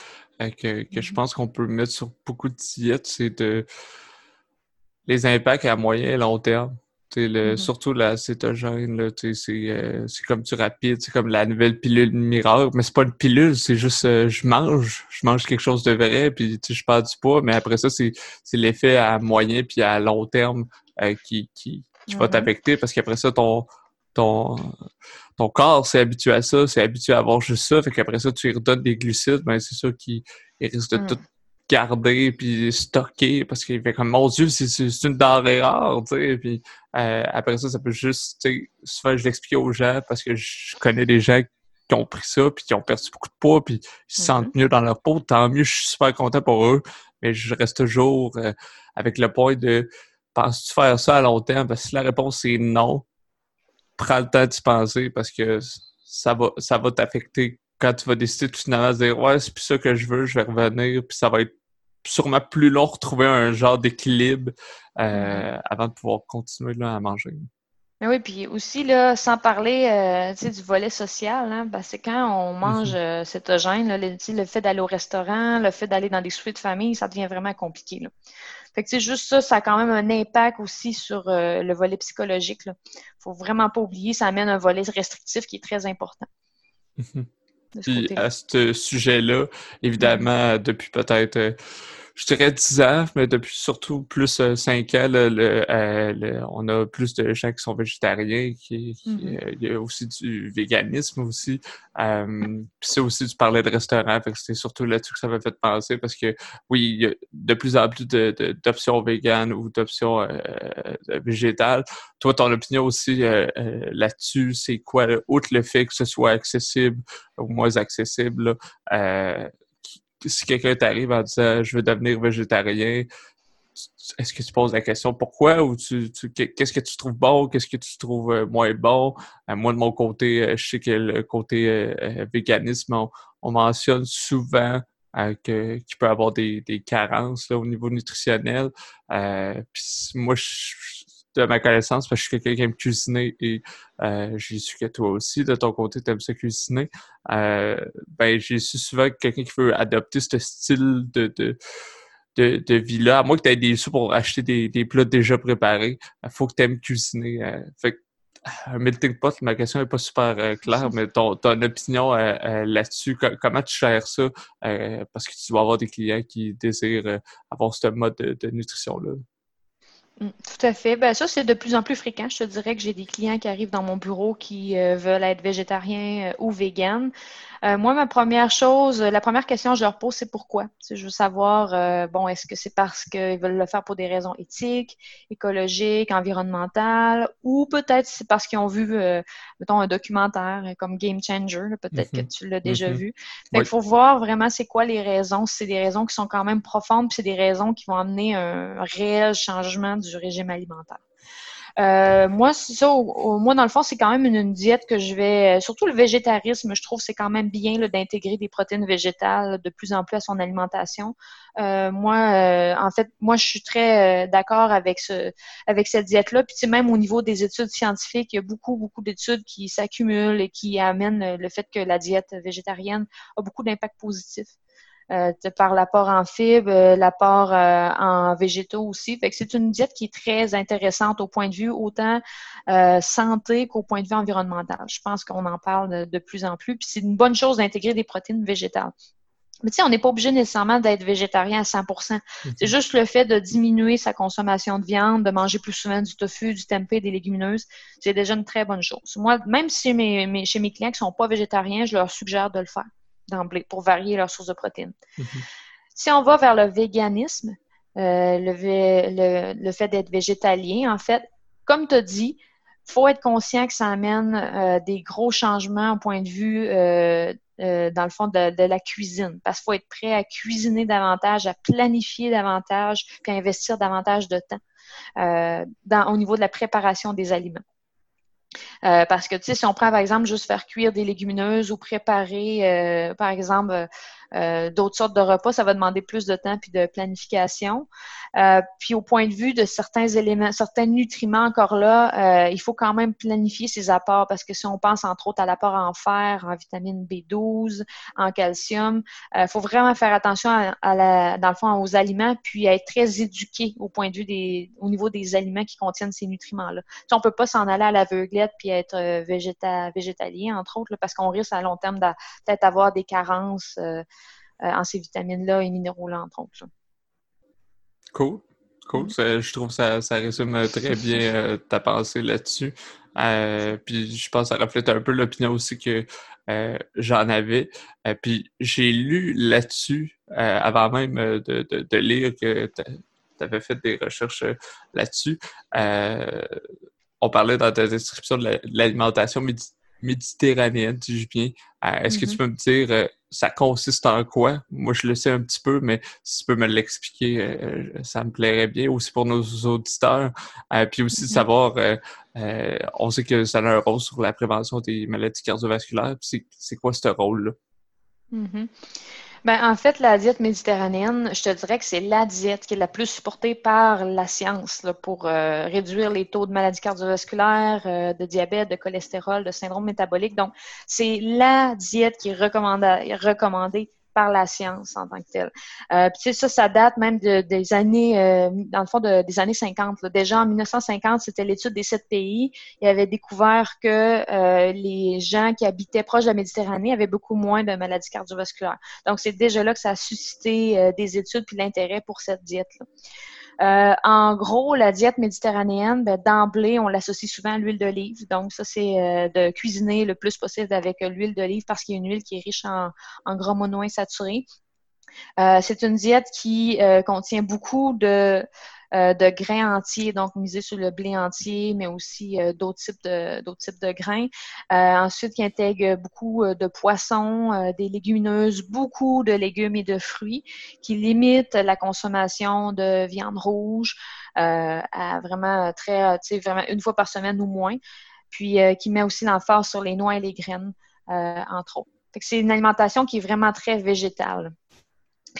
euh, que, que, je mm-hmm. pense qu'on peut mettre sur beaucoup de diètes, c'est de les impacts à moyen et long terme. Le, mm-hmm. Surtout la cétogène, euh, c'est comme du rapide, c'est comme la nouvelle pilule miracle, mais c'est pas une pilule, c'est juste euh, je mange, je mange quelque chose de vrai, puis je perds du poids, mais après ça, c'est l'effet à moyen puis à long terme qui, qui, qui va t'affecter parce qu'après ça, ton, ton, ton corps s'est habitué à ça, s'est habitué à avoir juste ça, fait qu'après ça, tu lui redonnes des glucides, ben c'est sûr qu'il risque de hmm. tout garder puis stocker parce qu'il fait comme mon dieu c'est une denrée rare tu sais puis euh, après ça ça peut juste tu sais souvent je l'explique aux gens parce que je connais des gens ont pris ça, puis qui ont perdu beaucoup de poids, puis ils se sentent mm-hmm. mieux dans leur peau, tant mieux, je suis super content pour eux, mais je reste toujours euh, avec le point de penses-tu faire ça à long terme? Parce que si la réponse est non, prends le temps d'y penser parce que ça va, ça va t'affecter quand tu vas décider tout finalement de dire Ouais, c'est plus ça que je veux, je vais revenir, puis ça va être sûrement plus long de retrouver un genre d'équilibre euh, mm-hmm. avant de pouvoir continuer là, à manger. Mais oui, puis aussi, là, sans parler euh, du volet social, hein, ben, c'est quand on mange mm -hmm. euh, cétogène, là, le, le, fait d'aller au restaurant, le fait d'aller dans des suites de famille, ça devient vraiment compliqué. Là. Fait que juste ça, ça a quand même un impact aussi sur euh, le volet psychologique. Il faut vraiment pas oublier, ça amène un volet restrictif qui est très important. Mm Puis à ce sujet-là, évidemment, depuis peut-être je dirais 10 ans, mais depuis surtout plus euh, 5 ans, euh, le, on a plus de gens qui sont végétariens, qui, mm-hmm. euh, il y a aussi du véganisme aussi. Euh, puis ça aussi, tu parlais de restaurant, c'était surtout là-dessus que ça m'a fait penser parce que oui, il y a de plus en plus d'options de, véganes ou d'options euh, végétales. Toi, ton opinion aussi là-dessus, c'est quoi, outre le fait que ce soit accessible ou moins accessible, là, si quelqu'un t'arrive en disant je veux devenir végétarien, est-ce que tu poses la question pourquoi? Ou qu'est-ce que tu trouves bon, qu'est-ce que tu trouves euh, moins bon? Euh, moi, de mon côté, euh, je sais que le côté véganisme, on, mentionne souvent qu'il peut avoir des, carences au niveau nutritionnel. Puis moi, je, de ma connaissance, parce que je suis quelqu'un qui aime cuisiner et euh, j'ai su que toi aussi, de ton côté, tu aimes ça cuisiner. Euh, ben, j'ai su souvent que quelqu'un qui veut adopter ce style de, de, de, vie-là, à moins que tu aies des sous pour acheter des, des plats déjà préparés, il faut que tu aimes cuisiner. Euh, fait un melting pot, ma question n'est pas super claire, mais ton, ton opinion là-dessus, comment tu gères ça? parce que tu vas avoir des clients qui désirent avoir ce mode de nutrition-là? Mm, tout à fait. Ben, ça, c'est de plus en plus fréquent. Je te dirais que j'ai des clients qui arrivent dans mon bureau qui euh, veulent être végétariens euh, ou véganes. Euh, moi, ma première chose, la première question que je leur pose, c'est pourquoi? Je veux savoir, bon, est-ce que c'est parce qu'ils veulent le faire pour des raisons éthiques, écologiques, environnementales, ou peut-être c'est parce qu'ils ont vu, mettons, un documentaire comme Game Changer, peut-être que mm-hmm. tu l'as déjà mm-hmm. vu. il faut voir vraiment c'est quoi les raisons. C'est des raisons qui sont quand même profondes, puis c'est des raisons qui vont amener un réel changement du régime alimentaire. Euh, moi, ça. Moi, dans le fond, c'est quand même une, diète que je vais. Surtout le végétarisme, je trouve c'est quand même bien d'intégrer des protéines végétales de plus en plus à son alimentation. Euh, moi, euh, en fait, moi, je suis très d'accord avec ce, avec cette diète-là. Puis, même au niveau des études scientifiques, il y a beaucoup, beaucoup d'études qui s'accumulent et qui amènent le fait que la diète végétarienne a beaucoup d'impact positif euh, par l'apport en fibres, euh, l'apport euh, en végétaux aussi. Fait que c'est une diète qui est très intéressante au point de vue autant euh, santé qu'au point de vue environnemental. Je pense qu'on en parle de, plus en plus. Puis c'est une bonne chose d'intégrer des protéines végétales. Mais tu sais, on n'est pas obligé nécessairement d'être végétarien à 100% C'est mhm. juste le fait de diminuer sa consommation de viande, de manger plus souvent du tofu, du tempeh, des légumineuses. C'est déjà une très bonne chose. Moi, même si mes, chez mes clients qui sont pas végétariens, je leur suggère de le faire d'emblée pour varier leur source de protéines. Mhm. Si on va vers le véganisme, euh, le, le, fait d'être végétalien, en fait, comme tu as dit, il faut être conscient que ça amène euh, des gros changements au point de vue, euh, dans le fond, de, la cuisine. Parce qu'il faut être prêt à cuisiner davantage, à planifier davantage, puis à investir davantage de temps dans, au niveau de la préparation des aliments. Euh, parce que, tu sais, si on prend, par exemple, juste faire cuire des légumineuses ou préparer, euh, par exemple, euh, d'autres sortes de repas, ça va demander plus de temps puis de planification. Euh, puis au point de vue de certains éléments, certains nutriments encore là, euh, il faut quand même planifier ces apports parce que si on pense entre autres à l'apport en fer, en vitamine B12, en calcium, il faut vraiment faire attention à, la, dans le fond aux aliments puis être très éduqué au point de vue des, au niveau des aliments qui contiennent ces nutriments-là. Tu on peut pas s'en aller à l'aveuglette puis être végéta, végétalien entre autres parce qu'on risque à long terme de peut-être avoir des carences euh, en ces vitamines-là et minéraux-là, entre autres. Cool. Cool. Mm. je trouve que ça, ça résume très bien euh, ta pensée là-dessus. Euh, puis je pense que ça reflète un peu l'opinion aussi que j'en avais. puis j'ai lu là-dessus, avant même de, de, lire que tu avais fait des recherches là-dessus. on parlait dans ta description de l'alimentation méditerranéenne, si je viens. Est-ce que tu mm-hmm. peux me dire ça consiste en quoi? Moi, je le sais un petit peu, mais si tu peux me l'expliquer, ça me plairait bien aussi pour nos auditeurs. puis aussi de mm-hmm. savoir, on sait que ça a un rôle sur la prévention des maladies cardiovasculaires. C'est quoi ce rôle-là? Mm-hmm. Ben, en fait, la diète méditerranéenne, je te dirais que c'est la diète qui est la plus supportée par la science pour euh, réduire les taux de maladies cardiovasculaires, euh, de diabète, de cholestérol, de syndrome métabolique. Donc, c'est la diète qui est recommandée par la science en tant que telle. Euh, ça, ça date même de, des années, euh, dans le fond, de, des années 50. Déjà en 1950, c'était l'étude des sept pays. Ils avaient découvert que euh, les gens qui habitaient proche de la Méditerranée avaient beaucoup moins de maladies cardiovasculaires. Donc, c'est déjà là que ça a suscité des études puis l'intérêt pour cette diète-là. Euh, en gros, la diète méditerranéenne, ben, d'emblée, on l'associe souvent à l'huile d'olive. Donc, ça, c'est euh, de cuisiner le plus possible avec euh, l'huile d'olive parce qu'il y a une huile qui est riche en, en gras monoinsaturés. c'est une diète qui contient beaucoup de de grains entiers, donc miser sur le blé entier, mais aussi euh, d'autres types de grains. Euh, ensuite, qui intègre beaucoup de poissons, des légumineuses, beaucoup de légumes et de fruits, qui limite la consommation de viande rouge à vraiment très, une fois par semaine ou moins. Puis qui met aussi l'emphase sur les noix et les graines, entre autres. C'est une alimentation qui est vraiment très végétale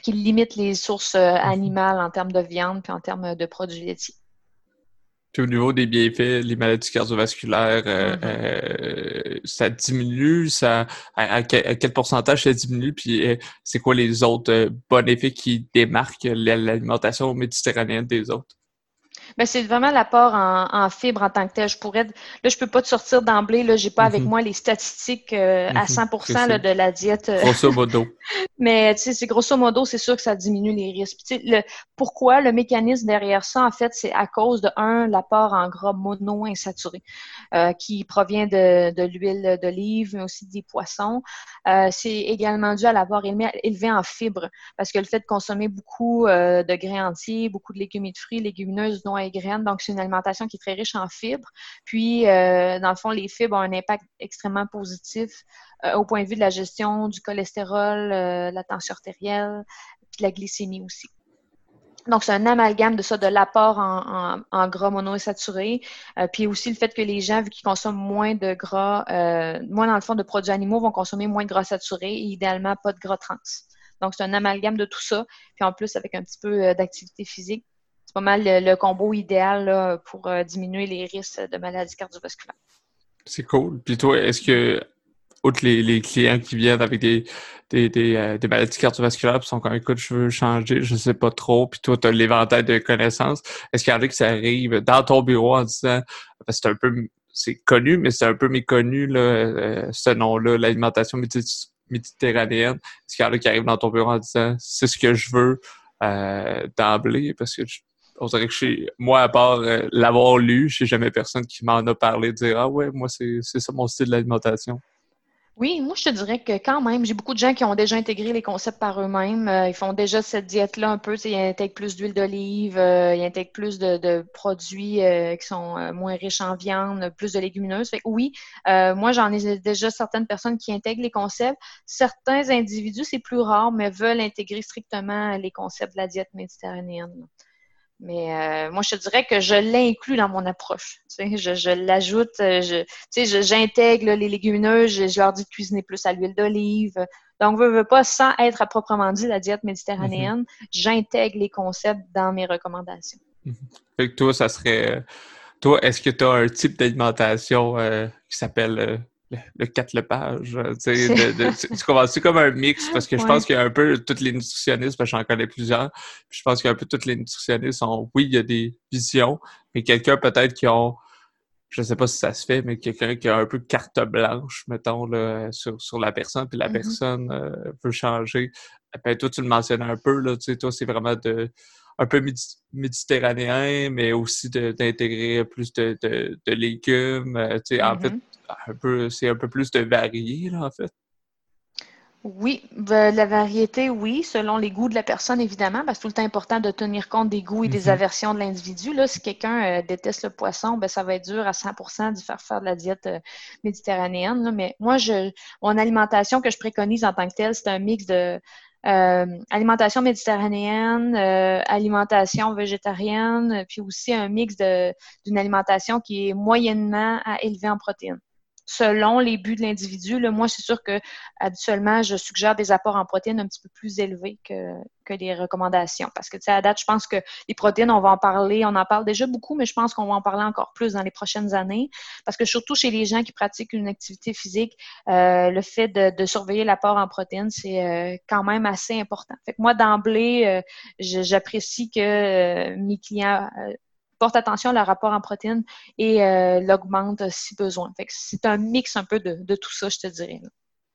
qui limite les sources euh, mhm. animales en termes de viande puis en termes de produits laitiers. Puis au niveau des bienfaits, les maladies cardiovasculaires, euh, mhm. euh, ça diminue, ça à, quel pourcentage ça diminue, puis c'est quoi les autres bons effets qui démarquent l'alimentation méditerranéenne des autres? Ben, c'est vraiment l'apport en, en fibres en tant que tel. Je pourrais, là, je peux pas te sortir d'emblée. Là, j'ai pas avec mhm. moi les statistiques euh, à 100% mhm, de la diète. Euh, grosso modo. Mais tu sais, c'est grosso modo, c'est sûr que ça diminue les risques. Le, pourquoi le mécanisme derrière ça, en fait, c'est à cause de un l'apport en gras monoinsaturé euh, qui provient de, de l'huile d'olive, mais aussi des poissons. Euh, c'est également dû à l'apport élevé en fibres parce que le fait de consommer beaucoup de grains entiers, beaucoup de légumes et de fruits, légumineuses, et graines, donc c'est une alimentation qui est très riche en fibres. Puis, euh, dans le fond, les fibres ont un impact extrêmement positif au point de vue de la gestion du cholestérol, la tension artérielle, puis de la glycémie aussi. Donc, c'est un amalgame de ça, de l'apport en, gras monoinsaturés, euh, puis aussi le fait que les gens, vu qu'ils consomment moins de gras, euh, moins dans le fond de produits animaux, vont consommer moins de gras saturés et idéalement pas de gras trans. Donc, c'est un amalgame de tout ça, puis en plus avec un petit peu euh, d'activité physique. Le, combo idéal pour diminuer les risques de maladies cardiovasculaires. C'est cool. Puis toi, est-ce que outre les, clients qui viennent avec des, des, euh, des maladies cardiovasculaires, qui sont comme écoute, je veux changer, je sais pas trop, puis toi, tu as l'éventail de connaissances. Est-ce qu'il y en a qui ça arrive dans ton bureau en disant c'est un peu c'est connu, mais c'est un peu méconnu là, euh, ce nom-là, l'alimentation méditerranéenne. Est-ce qu'il y en a qui arrivent dans ton bureau en disant c'est ce que je veux euh, d'emblée? Parce que on dirait que moi, à part l'avoir lu, je sais jamais personne qui m'en a parlé, dire Ah ouais, moi, c'est ça mon style d'alimentation. Oui, moi je te dirais que quand même, j'ai beaucoup de gens qui ont déjà intégré les concepts par eux-mêmes. Euh, ils font déjà cette diète-là un peu. Ils intègrent plus d'huile d'olive, euh, ils intègrent plus de, produits euh, qui sont moins riches en viande, plus de légumineuses. Oui, moi j'en ai déjà certaines personnes qui intègrent les concepts. Certains individus, c'est plus rare, mais veulent intégrer strictement les concepts de la diète méditerranéenne. Mais euh, moi, je te dirais que je l'inclus dans mon approche. Tu sais, je, je l'ajoute, euh, je, tu sais, j'intègre les légumineuses, je, leur dis de cuisiner plus à l'huile d'olive. Donc, veux, veux pas, sans être à proprement dit la diète méditerranéenne, mm-hmm. j'intègre les concepts dans mes recommandations. Mm-hmm. Fait que toi, ça serait... Toi, est-ce que tu as un type d'alimentation euh, qui s'appelle le, 4 Lepage. Euh, tu sais, tu commences comme un mix parce que je pense qu'il y a un peu toutes les nutritionnistes, parce que j'en connais plusieurs. je pense qu'il y a un peu toutes les nutritionnistes sont, oui, il y a des visions, mais quelqu'un peut-être qui ont, je sais pas si ça se fait, mais quelqu'un qui a un peu carte blanche, mettons, là, sur, sur la personne, puis la mm-hmm. personne euh, veut changer. Ben, toi, tu le mentionnais un peu, là, tu sais, toi, c'est vraiment de un peu méditerranéen, mais aussi d'intégrer plus de, de, de légumes. Euh, tu sais, En fait, mm-hmm un peu, c'est un peu plus de varié, là, en fait. Oui, ben, la variété, oui, selon les goûts de la personne, évidemment, parce que c'est tout le temps important de tenir compte des goûts et des mhm. aversions de l'individu. Là, si quelqu'un euh, déteste le poisson, ben, ça va être dur à 100 d'y faire faire de la diète euh, méditerranéenne. Mais moi, je, mon alimentation que je préconise en tant que telle, c'est un mix de euh, alimentation méditerranéenne, alimentation végétarienne, puis aussi un mix d'une alimentation qui est moyennement à élever en protéines selon les buts de l'individu. Moi, c'est sûr que habituellement, je suggère des apports en protéines un petit peu plus élevés que, que les recommandations. Parce que, tu sais, à date, je pense que les protéines, on va en parler, on en parle déjà beaucoup, mais je pense qu'on va en parler encore plus dans les prochaines années. Parce que surtout chez les gens qui pratiquent une activité physique, euh, le fait de, surveiller l'apport en protéines, c'est euh, quand même assez important. Fait que moi, d'emblée, euh, j'apprécie que mes clients porte attention à leur rapport en protéines et euh, l'augmente si besoin. c'est un mix un peu de, tout ça, je te dirais.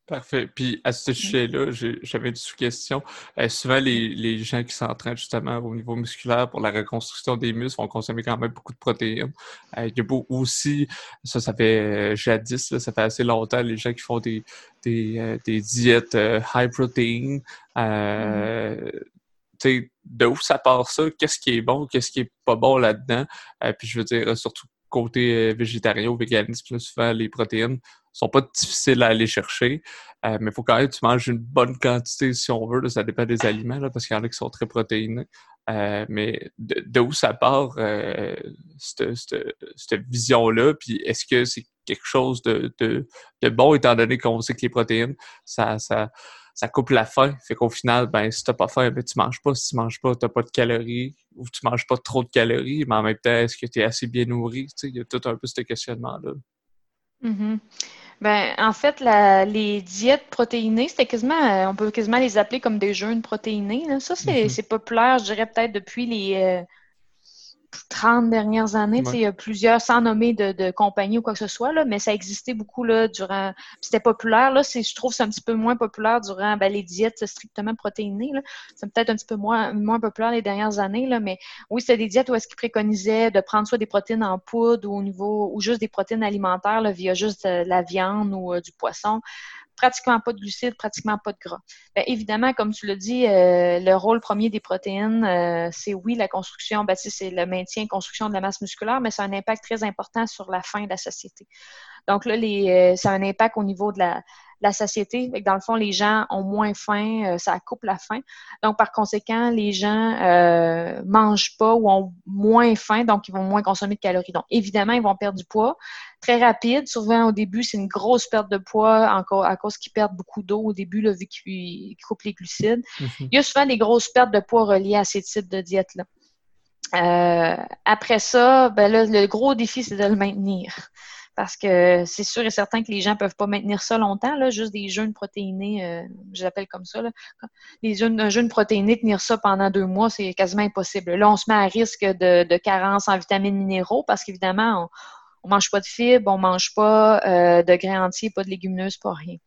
Parfait. Puis à ce mm. sujet-là, j'avais une sous-question. Euh, souvent, les, gens qui s'entraînent justement au niveau musculaire pour la reconstruction des muscles vont consommer quand même beaucoup de protéines. Euh, il y a beaucoup aussi, ça, ça fait jadis, ça fait assez longtemps, les gens qui font des, des, diètes high protein. Mm de où ça part ça, qu'est-ce qui est bon, qu'est-ce qui est pas bon là-dedans. Euh, puis je veux dire, surtout côté euh, végétarien ou véganisme, souvent les protéines sont pas difficiles à aller chercher, euh, mais il faut quand même que tu manges une bonne quantité si on veut. ça dépend des aliments, parce qu'il y en a qui sont très protéinés. mais de, où ça part, cette, vision-là, puis est-ce que c'est quelque chose de, bon, étant donné qu'on sait que les protéines, ça, ça coupe la faim. Fait qu'au final, ben, si t'as pas faim, ben, tu manges pas. Si tu manges pas, t'as pas de calories ou tu manges pas trop de calories, mais en même temps, est-ce que tu es assez bien nourri? Il y a tout un peu ce questionnement-là. Mm-hmm. Ben, en fait, les diètes protéinées, c'était quasiment, euh, on peut quasiment les appeler comme des jeûnes protéinés. Ça, mm-hmm. c'est populaire, je dirais peut-être depuis les, euh, 30 dernières années. Il y a plusieurs, sans nommer de, compagnies ou quoi que ce soit, là, mais ça existait beaucoup là, durant. C'était populaire. Là, je trouve que c'est un petit peu moins populaire durant ben, les diètes strictement protéinées. C'est peut-être un petit peu moins, moins populaire les dernières années, là, mais oui, c'était des diètes où est-ce qu'ils préconisaient de prendre soit des protéines en poudre ou au niveau ou juste des protéines alimentaires là, via juste euh, la viande ou euh, du poisson pratiquement pas de glucides, pratiquement pas de gras. Bien, évidemment, comme tu l'as dit, euh, le rôle premier des protéines, euh, c'est oui, la construction, ben, c'est le maintien construction de la masse musculaire, mais ça a un impact très important sur la faim de la société. Donc là, euh, ça a un impact au niveau de la, la satiété. Dans le fond, les gens ont moins faim, euh, ça coupe la faim. Donc, par conséquent, les gens euh, mangent pas ou ont moins faim, donc ils vont moins consommer de calories. Donc, évidemment, ils vont perdre du poids très rapide. Souvent, au début, c'est une grosse perte de poids encore à cause qu'ils perdent beaucoup d'eau au début, là, vu qu'ils coupent les glucides. Mm-hmm. Il y a souvent des grosses pertes de poids reliées à ces types de diètes-là. Euh, après ça, ben là, le gros défi, c'est de le maintenir parce que c'est sûr et certain que les gens ne peuvent pas maintenir ça longtemps, là, juste des jeûnes protéinés, euh, je l'appelle comme ça. Là. Les jeûnes, un jeûne protéiné, tenir ça pendant deux mois, c'est quasiment impossible. Là, on se met à risque de, de carence en vitamines minéraux parce qu'évidemment, on ne mange pas de fibres, on ne mange pas euh, de grains entiers, pas de légumineuses, pas rien.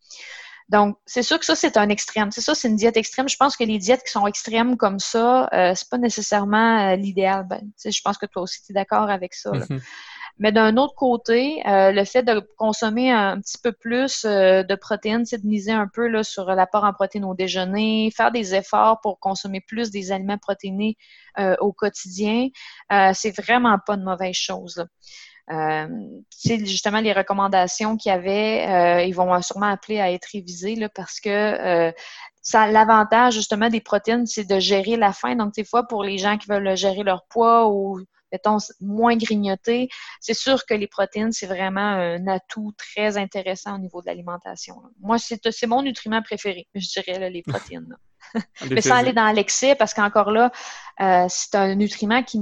Donc, c'est sûr que ça, c'est un extrême. C'est ça, c'est une diète extrême. Je pense que les diètes qui sont extrêmes comme ça, euh, c'est pas nécessairement euh, l'idéal. Ben, je pense que toi aussi, tu es d'accord avec ça. Mm-hmm. Mais d'un autre côté, euh, le fait de consommer un petit peu plus euh, de protéines, c'est de miser un peu là, sur l'apport en protéines au déjeuner, faire des efforts pour consommer plus des aliments protéinés euh, au quotidien, c'est vraiment pas une mauvaise chose. Euh, justement, les recommandations qu'il y avait, ils vont sûrement appeler à être révisées là, parce que l'avantage justement des protéines, c'est de gérer la faim. Donc, des fois, pour les gens qui veulent gérer leur poids ou mettons, moins grignoter. C'est sûr que les protéines, c'est vraiment un atout très intéressant au niveau de l'alimentation. Moi, c'est mon nutriment préféré, je dirais, les protéines. Mais sans aller dans l'excès, parce qu'encore là, euh, c'est un nutriment qui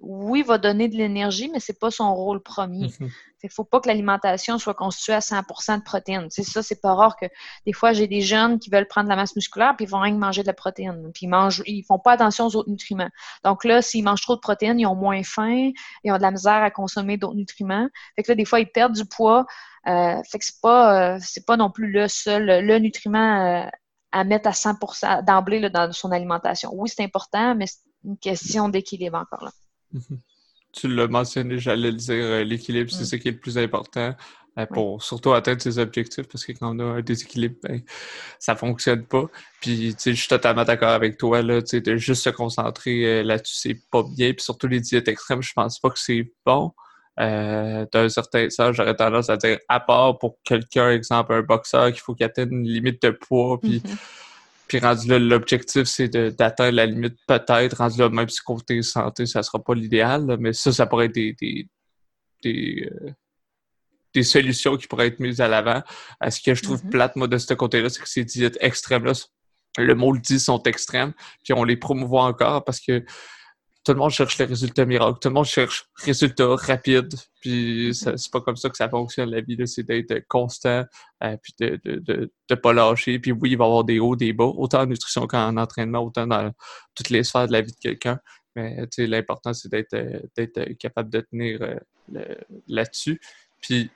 oui, va donner de l'énergie, mais c'est pas son rôle premier. Il ne faut pas que l'alimentation soit constituée à 100% de protéines. C'est ça, c'est pas rare que des fois j'ai des jeunes qui veulent prendre de la masse musculaire puis ils vont rien que manger de la protéine. Puis ils mangent, ils font pas attention aux autres nutriments. Donc là, s'ils mangent trop de protéines, ils ont moins faim, ils ont de la misère à consommer d'autres nutriments. Fait que là, des fois, ils perdent du poids. Euh, fait que c'est pas, euh, c'est pas non plus le seul, le nutriment euh, à mettre à 100% d'emblée dans son alimentation. Oui, c'est important, mais c'est une question d'équilibre encore là. Tu l'as mentionné, j'allais le dire, euh, l'équilibre, c'est ce qui est le plus important. euh, pour surtout atteindre ses objectifs parce que quand on a un déséquilibre, ben, ça fonctionne pas. Puis, je suis totalement d'accord avec toi, là, de juste se concentrer euh, là-dessus, c'est pas bien. Puis surtout les diètes extrêmes, je pense pas que c'est bon. Euh, d'un certain sens, j'aurais tendance à dire, à part pour quelqu'un, exemple, un boxeur, qu'il faut qu'il atteigne une limite de poids, puis mm-hmm. Puis rendu là, l'objectif, c'est d'atteindre la limite peut-être. Rendu là, même si côté santé, ça sera pas l'idéal, mais ça, ça pourrait être des, des, des, euh, des, solutions qui pourraient être mises à l'avant. Ce que je trouve mm-hmm. plate, moi, de ce côté-là, c'est que ces diètes extrêmes-là, le mot le dit, sont extrêmes, puis on les promouvoit encore parce que tout le monde cherche les résultats miracles, tout le monde cherche résultats rapides, puis c'est pas comme ça que ça fonctionne. La vie, c'est d'être constant, euh, puis de, de, de, pas lâcher, puis oui, il va y avoir des hauts, des bas, autant en nutrition qu'en entraînement, autant dans toutes les sphères de la vie de quelqu'un, mais l'important c'est d'être d'être capable de tenir euh, là-dessus. Puis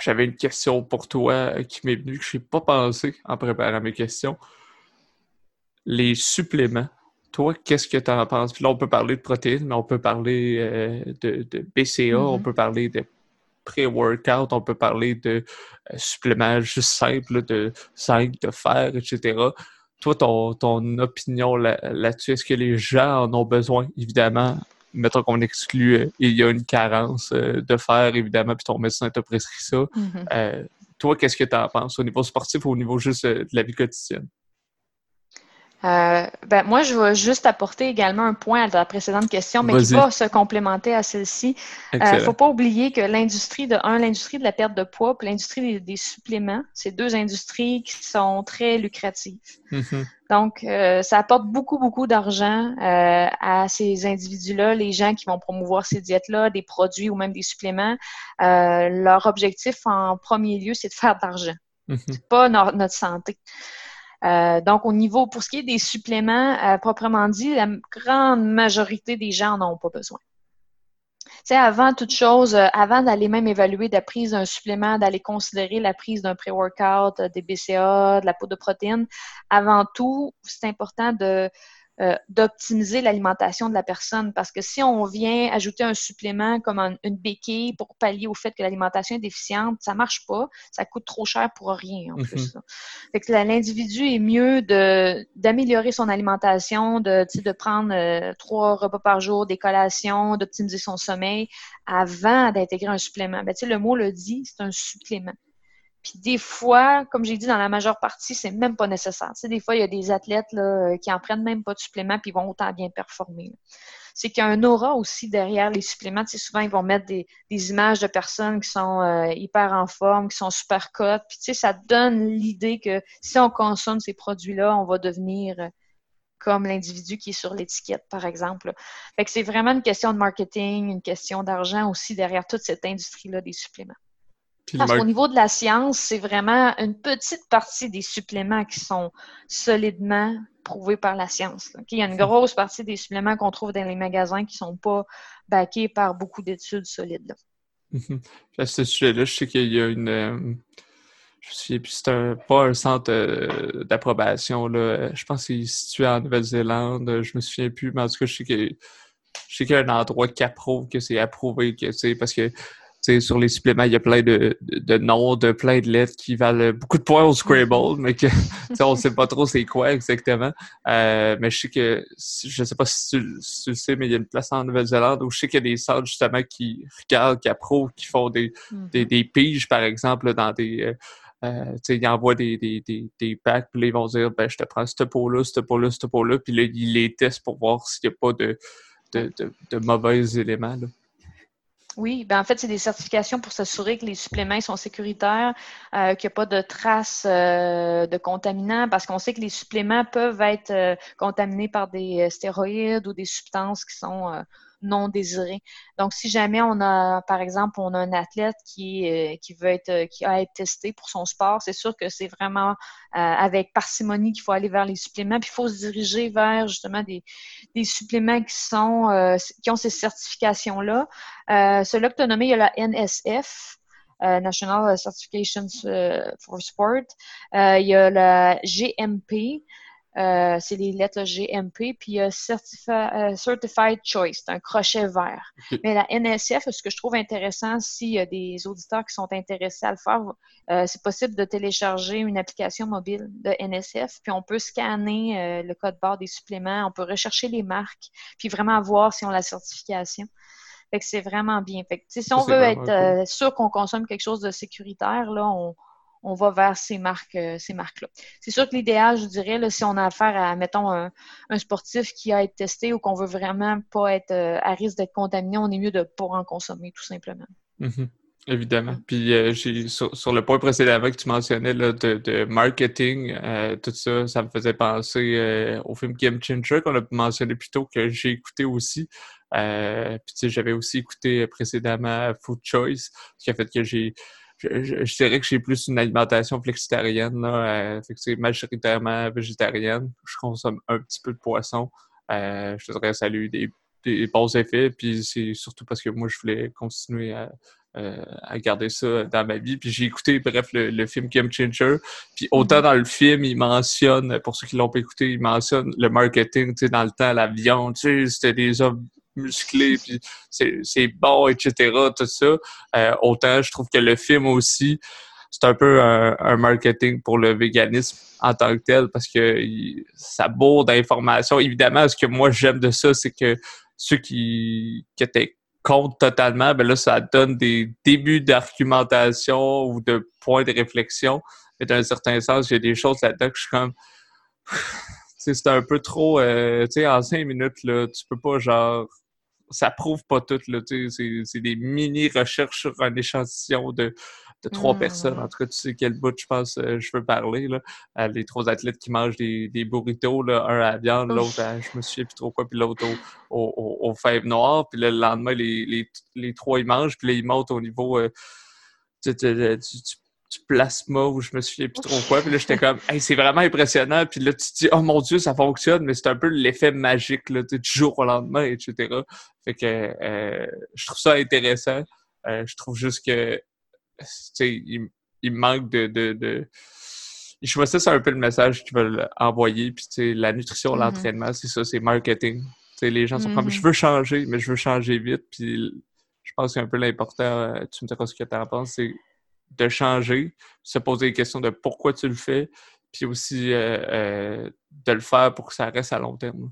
j'avais une question pour toi euh, qui m'est venue, que je n'ai pas pensé en préparant mes questions. Les suppléments, toi, qu'est-ce que tu en penses? Puis là, on peut parler de protéines, mais on peut parler euh, de, BCA, on mm-hmm. peut parler de pré-workout, on peut parler de euh, suppléments juste simples, de zinc, de fer, etc. Toi, ton, ton opinion là-dessus, est-ce que les gens en ont besoin? Évidemment, mettons qu'on exclut, euh, il y a une carence de fer, évidemment, puis ton médecin t'a prescrit ça. Mm-hmm. toi, qu'est-ce que tu en penses au niveau sportif ou au niveau juste de la vie quotidienne? Euh, ben, moi, je vais juste apporter également un point à la précédente question, mais qui va se complémenter à celle-ci. Il euh, ne faut pas oublier que l'industrie de un, l'industrie de la perte de poids, puis l'industrie des, suppléments, c'est deux industries qui sont très lucratives. Mm-hmm. Donc, euh, ça apporte beaucoup, beaucoup d'argent à ces individus-là, les gens qui vont promouvoir ces diètes-là, des produits ou même des suppléments. leur objectif en premier lieu, c'est de faire de l'argent. Mm-hmm. pas notre santé. Euh, donc, au niveau, pour ce qui est des suppléments, euh, proprement dit, la grande majorité des gens n'en ont pas besoin. Sais, avant toute chose, euh, avant d'aller même évaluer la prise d'un supplément, d'aller considérer la prise d'un pré-workout, des BCA, de la poudre de protéines, avant tout, c'est important de euh, d'optimiser l'alimentation de la personne. Parce que si on vient ajouter un supplément comme une béquille pour pallier au fait que l'alimentation est déficiente, ça marche pas. Ça coûte trop cher pour rien, en mhm. plus. Fait que l'individu est mieux de d'améliorer son alimentation, de, de prendre euh, trois repas par jour, des collations, d'optimiser son sommeil avant d'intégrer un supplément. Ben, le mot le dit, c'est un supplément. Puis des fois, comme j'ai dit, dans la majeure partie, c'est même pas nécessaire. Tu sais, des fois, il y a des athlètes là, qui en prennent même pas de suppléments puis ils vont autant bien performer. C'est qu'il y a un aura aussi derrière les suppléments. Tu sais, souvent, ils vont mettre des, images de personnes qui sont euh, hyper en forme, qui sont super cotes. Puis tu sais, ça donne l'idée que si on consomme ces produits-là, on va devenir euh, comme l'individu qui est sur l'étiquette, par exemple. Fait c'est vraiment une question de marketing, une question d'argent aussi derrière toute cette industrie-là des suppléments. Parce qu'au niveau de la science, c'est vraiment une petite partie des suppléments qui sont solidement prouvés par la science. Il y a une grosse partie des suppléments qu'on trouve dans les magasins qui ne sont pas backés par beaucoup d'études solides. À ce sujet-là, je sais qu'il y a une. Euh, je sais c'est pas un centre euh, d'approbation. Je pense qu'il est situé en Nouvelle-Zélande. Je me souviens plus, mais en tout cas, je sais qu'il y a un endroit qui approuve que c'est approuvé, que parce que sur les suppléments, il y a plein de, de, noms, de plein de lettres qui valent beaucoup de points au Scrabble, mais que on ne sait pas trop c'est quoi exactement. Euh, mais je sais que, je sais pas si tu, le sais, mais il y a une place en Nouvelle-Zélande où je sais qu'il y a des centres justement qui regardent, qui approuvent, qui font des, mm-hmm. des, des, piges, par exemple, dans des. Euh, euh ils envoient des, des, des, des packs, puis là, ils vont dire ben, je te prends cette peau-là, cette peau-là, cette peau-là, puis là, ils les testent pour voir s'il n'y a pas de, de, de, de mauvais éléments. Là. Oui, ben en fait, c'est des certifications pour s'assurer que les suppléments sont sécuritaires, euh, qu'il n'y a pas de traces euh, de contaminants, parce qu'on sait que les suppléments peuvent être euh, contaminés par des stéroïdes ou des substances qui sont non désirés. Donc, si jamais on a, par exemple, on a un athlète qui, euh, veut être, euh, qui a été testé pour son sport, c'est sûr que c'est vraiment euh, avec parcimonie qu'il faut aller vers les suppléments, puis il faut se diriger vers justement des, des suppléments qui ont ces certifications-là. Euh, Celui-là que tu as nommé, il y a la NSF. National Certifications for Sport. il y a la GMP, Euh, c'est les lettres GMP, puis il y a Certified Choice, c'est un crochet vert. Mais la NSF, ce que je trouve intéressant, s'il y a des auditeurs qui sont intéressés à le faire, c'est possible de télécharger une application mobile de NSF, puis on peut scanner le code barre des suppléments, on peut rechercher les marques, puis vraiment voir si on a la certification. Fait que c'est vraiment bien. Fait que, si on veut être sûr qu'on consomme quelque chose de sécuritaire, là, on, on va vers ces marques, euh, ces marques-là. C'est sûr que l'idéal, je dirais, là, si on a affaire à, mettons, un, sportif qui a été testé ou qu'on veut vraiment pas être euh, à risque d'être contaminé, on est mieux de ne pas en consommer, tout simplement. Mm-hmm. Évidemment. Puis euh, sur, le point précédent que tu mentionnais de, marketing, tout ça, ça me faisait penser au film Game Changer qu'on a mentionné plus tôt, que j'ai écouté aussi. puis tu sais, j'avais aussi écouté précédemment Food Choice, ce qui a fait que j'ai je, dirais que j'ai plus une alimentation flexitarienne. Là, euh, c'est majoritairement végétarienne. Je consomme un petit peu de poisson. Euh, je te dirais que ça a eu des, bons effets. Puis c'est surtout parce que moi, je voulais continuer à, euh, garder ça dans ma vie. Puis j'ai écouté, bref, le, film Game Changer. Puis autant mm-hmm. dans le film, il mentionne, pour ceux qui l'ont pas écouté, il mentionne le marketing, tu sais, dans le temps, la viande, tu sais, c'était des hommes musclé, puis c'est bon, etc., tout ça. Euh, autant, je trouve que le film aussi, c'est un peu un, marketing pour le véganisme en tant que tel, parce que ça bourre d'informations. Évidemment, ce que moi j'aime de ça, c'est que ceux qui, qui étaient contre totalement, ben là, ça donne des débuts d'argumentation ou de points de réflexion. Mais d'un certain sens, il y a des choses là-dedans que je suis comme c'est un peu trop, euh, tu sais, en cinq minutes, là, tu peux pas, genre, ça prouve pas tout, là, tu sais, c'est des mini-recherches sur un échantillon de, de trois mmh. personnes. En tout cas, tu sais quel bout, je pense, euh, je veux parler, là. Euh, les trois athlètes qui mangent des, des burritos, là, un à la viande, l'autre à, je me souviens plus trop quoi, puis l'autre au, au, au, fèves noires, puis le lendemain, les, les, les, trois, ils mangent, puis là, ils montent au niveau... Euh, du plasma ou je me souviens plus trop quoi. Puis là, j'étais comme, hey, c'est vraiment impressionnant. Puis là, tu te dis, oh mon Dieu, ça fonctionne, mais c'est un peu l'effet magique là, du jour au lendemain, etc. Fait que euh, je trouve ça intéressant. Euh, je trouve juste que, tu sais, il, il, manque de, de, de... Je vois ça, c'est un peu le message qu'ils veulent envoyer. Puis, tu sais, la nutrition, mm-hmm. l'entraînement, c'est ça, c'est marketing. Tu sais, les gens sont comme, mm-hmm. je veux changer, mais je veux changer vite. Puis, je pense que c'est un peu l'important, euh, tu me diras ce que tu en penses, c'est de changer, se poser des questions de pourquoi tu le fais, puis aussi euh, euh, de le faire pour que ça reste à long terme.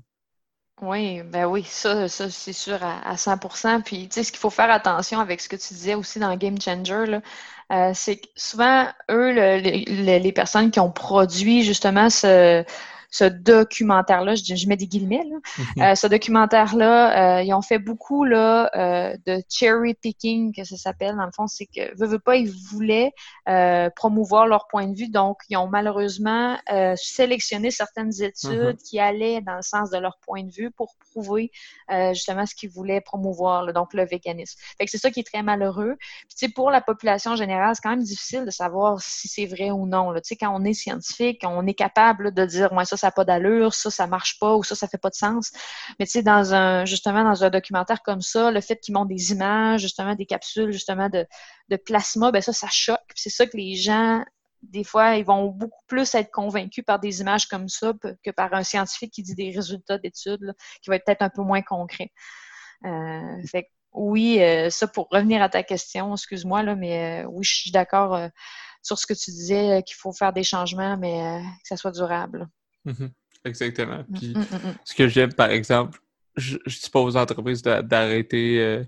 Oui, ben oui, ça, ça c'est sûr à, 100%. Puis, tu sais, ce qu'il faut faire attention avec ce que tu disais aussi dans Game Changer, euh, c'est que souvent, eux, les personnes qui ont produit justement ce, ce documentaire-là, je, mets des guillemets, là, mhm. euh, ce documentaire-là, euh, ils ont fait beaucoup là, euh, de cherry picking, que ça s'appelle. Dans le fond, c'est que, veux, veux pas, ils voulaient promouvoir leur point de vue, donc ils ont malheureusement sélectionné certaines études mhm. qui allaient dans le sens de leur point de vue pour prouver justement ce qu'ils voulaient promouvoir, donc le véganisme. Fait que c'est ça qui est très malheureux. Puis, pour la population générale, c'est quand même difficile de savoir si c'est vrai ou non. Là. Quand on est scientifique, on est capable de dire, moi, ça, ça n'a pas d'allure, ça, ça marche pas ou ça, ça fait pas de sens. Mais tu sais, dans un, justement, dans un documentaire comme ça, le fait qu'ils montrent des images, justement, des capsules, justement, de, de plasma, ben ça, ça choque. C'est ça que les gens, des fois, ils vont beaucoup plus être convaincus par des images comme ça que par un scientifique qui dit des résultats d'études, qui va être peut-être un peu moins concret. Euh, fait oui, euh, ça pour revenir à ta question, excuse-moi, là, mais euh, oui, je suis d'accord sur ce que tu disais, qu'il faut faire des changements, mais que ça soit durable. Mhm. Exactement. Mm, Puis, mm, mm, ce que j'aime, par exemple, je ne dis pas aux entreprises d'arrêter euh,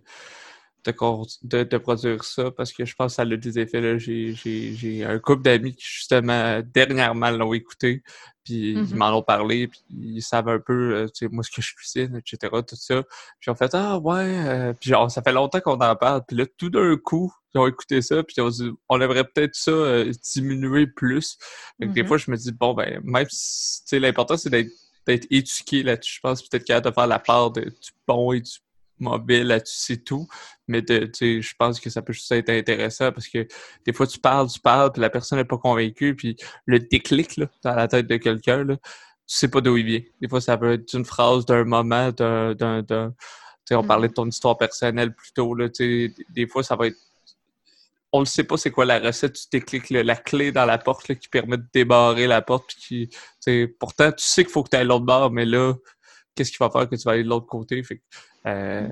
de, de, produire ça parce que je pense que ça a des effets. J'ai un couple d'amis qui, justement, dernièrement l'ont écouté, puis ils mm-hmm. m'en ont parlé, puis ils savent un peu, euh, tu sais, moi, ce que je cuisine, etc., tout ça. Puis en fait, ah ouais, euh, puis genre, ça fait longtemps qu'on en parle, puis là, tout d'un coup, ils ont écouté ça, puis ils ont dit, on aimerait peut-être ça euh, diminuer plus. Que des mm-hmm. fois, je me dis, bon, ben, même si, tu sais, l'important, c'est d'être d'être éduqué là-dessus. Je pense peut-être capable de faire la part de, du bon et du mobile là-dessus, tout. Mais je pense que ça peut juste être intéressant parce que des fois, tu parles, tu parles, puis la personne n'est pas convaincue, puis le déclic là, dans la tête de quelqu'un, tu sais pas d'où il vient. Des fois, ça peut être une phrase, d'un moment, d'un... on parlait de ton histoire personnelle plus tôt, là, des fois, ça va être on ne sait pas c'est quoi la recette, tu décliques la clé dans la porte qui permet de débarrer la porte. Puis qui, pourtant, tu sais qu'il faut que tu ailles l'autre bord, mais là, qu'est-ce qu'il va faire que tu vas aller de l'autre côté? Fait, euh,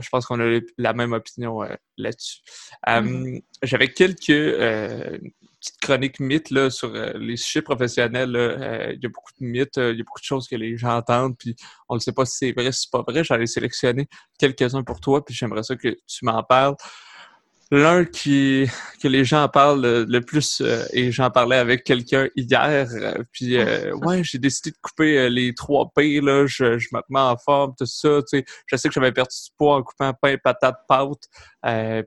je pense qu'on a la même opinion euh, là-dessus. Mm-hmm. Euh, j'avais quelques petites chroniques mythes là, sur les sujets professionnels. Il y a beaucoup de mythes, il y a beaucoup de choses que les gens entendent, puis on ne sait pas si c'est vrai, si c'est pas vrai. J'allais sélectionner quelques-uns pour toi, puis j'aimerais ça que tu m'en parles. L'un qui que les gens parlent le, plus, euh, et j'en parlais avec quelqu'un hier, euh, puis euh, ouais, j'ai décidé de couper les trois P, là, je, je me remets en forme, tout ça, tu sais, je sais que j'avais perdu du poids en coupant pain, patate, pâte,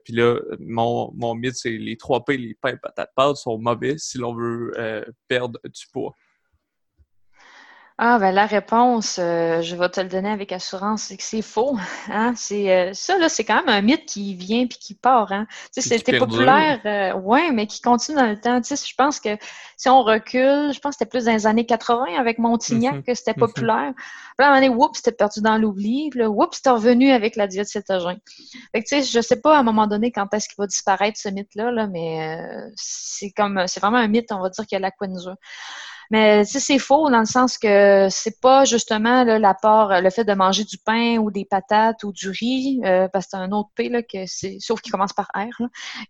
puis là, mon, mon mythe, c'est les trois P, les pains, patate, pâte sont mauvais si l'on veut perdre du poids. Ah, ben la réponse, euh, je vais te le donner avec assurance, c'est que c'est faux. Hein? C'est, euh, ça, là, c'est quand même un mythe qui vient puis qui part. Hein? C'était populaire, euh, ouais, mais qui continue dans le temps. Tu sais, je pense que si on recule, je pense que c'était plus dans les années 80 avec Montignac mm-hmm. que c'était mm-hmm. populaire. Puis à un moment donné, oups, c'était perdu dans l'oubli. Puis là, oups, c'était revenu avec la diète cétogène. Fait que, tu sais, je sais pas à un moment donné quand est-ce qu'il va disparaître ce mythe-là, là, mais c'est comme, c'est vraiment un mythe, on va dire, qu'il y a la. Mais c'est faux dans le sens que c'est pas justement l'apport, le fait de manger du pain ou des patates ou du riz, euh, parce que c'est un autre P là, que c'est, sauf qu'il commence par R,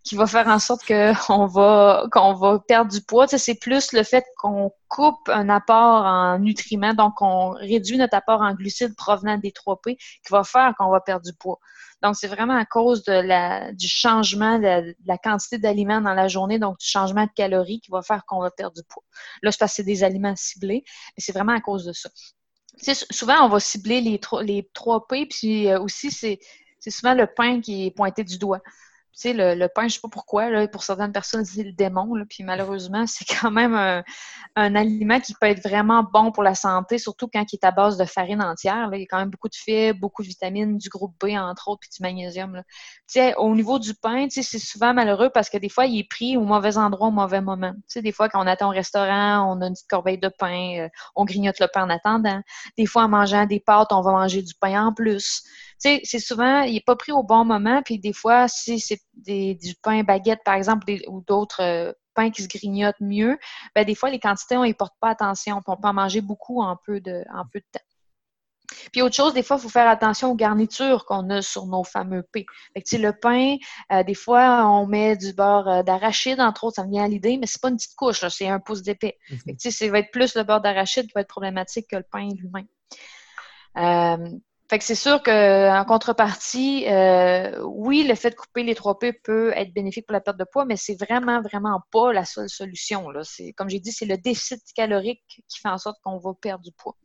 qui va faire en sorte qu'on va qu'on va perdre du poids. c'est plus le fait qu'on coupe un apport en nutriments, donc on réduit notre apport en glucides provenant des 3 P, qui va faire qu'on va perdre du poids. Donc, c'est vraiment à cause de la, du changement de la, quantité d'aliments dans la journée, donc du changement de calories qui va faire qu'on va perdre du poids. Là, c'est parce que c'est des aliments ciblés, mais c'est vraiment à cause de ça. souvent, on va cibler les, les 3 P, puis euh, aussi, c'est souvent le pain qui est pointé du doigt sais, le, pain, je sais pas pourquoi, pour certaines personnes, c'est le démon. Puis malheureusement, c'est quand même un, aliment qui peut être vraiment bon pour la santé, surtout quand il est à base de farine entière. Il y a quand même beaucoup de fibres, beaucoup de vitamines, du groupe B, entre autres, puis du magnésium. Là. Au niveau du pain, c'est souvent malheureux parce que des fois, il est pris au mauvais endroit, au mauvais moment. sais, des fois, quand on attend au restaurant, on a une petite corbeille de pain, euh, on grignote le pain en attendant. Des fois, en mangeant des pâtes, on va manger du pain en plus sais, c'est souvent, il n'est pas pris au bon moment, puis des fois, si c'est du pain baguette, par exemple, ou d'autres euh, pains qui se grignotent mieux, ben, des fois, les quantités, on n'y porte pas attention, on peut en manger beaucoup en peu de, en peu de temps. Puis autre chose, des fois, il faut faire attention aux garnitures qu'on a sur nos fameux P. Fait que, le pain, euh, des fois, on met du beurre euh, d'arachide, entre autres, ça me vient à l'idée, mais c'est pas une petite couche, c'est un pouce d'épais. Mm Ça va être plus le beurre d'arachide qui va être problématique que le pain lui-même. Fait que c'est sûr qu'en contrepartie, euh, oui, le fait de couper les 3P peut être bénéfique pour la perte de poids, mais c'est vraiment, vraiment pas la seule solution. Là. C'est, comme j'ai dit, c'est le déficit calorique qui fait en sorte qu'on va perdre du poids.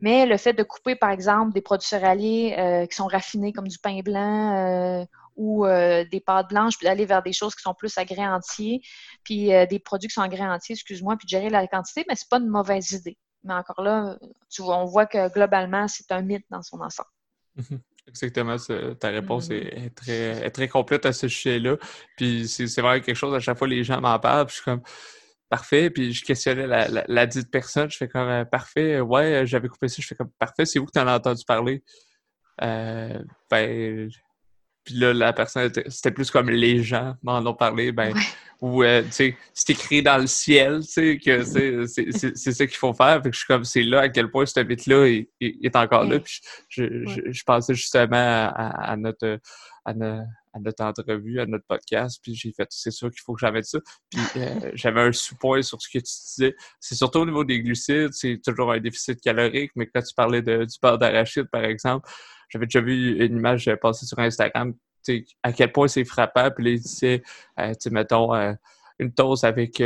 Mais le fait de couper, par exemple, des produits céréaliers euh, qui sont raffinés comme du pain blanc euh, ou des pâtes blanches, puis d'aller vers des choses qui sont plus à grains entiers, puis des produits qui sont à grains entiers, excuse-moi, puis de gérer la quantité, mais c'est pas une mauvaise idée. Mais encore là, tu vois, on voit que globalement, c'est un mythe dans son ensemble. Exactement, ta réponse mhm. est, très, très complète à ce sujet-là. Puis c'est vraiment quelque chose, à chaque fois, les gens m'en parlent, puis je suis comme parfait. Puis je questionnais la, la, dite personne, je fais comme euh, parfait, ouais, j'avais coupé ça, je fais comme parfait, c'est vous que tu en as entendu parler. Euh, ben, puis là, la personne, c'était plus comme les gens m'en ont parlé, ben, ou, euh, tu sais, c'est écrit dans le ciel, tu sais, que c'est ça qu'il faut faire. Fait que je suis comme, c'est là à quel point ce mythe-là est, est, encore là. Puis je, je, pensais justement à, notre, à, notre entrevue, à notre podcast, puis j'ai fait, c'est sûr qu'il faut que j'avais ça. Puis euh, j'avais un sous-point sur ce que tu disais. C'est surtout au niveau des glucides, c'est toujours un déficit calorique, mais quand tu parlais de, du beurre d'arachide, par exemple, j'avais déjà vu une image passée sur Instagram, à quel point c'est frappant. Puis là, il disait, euh, mettons, euh, une toast avec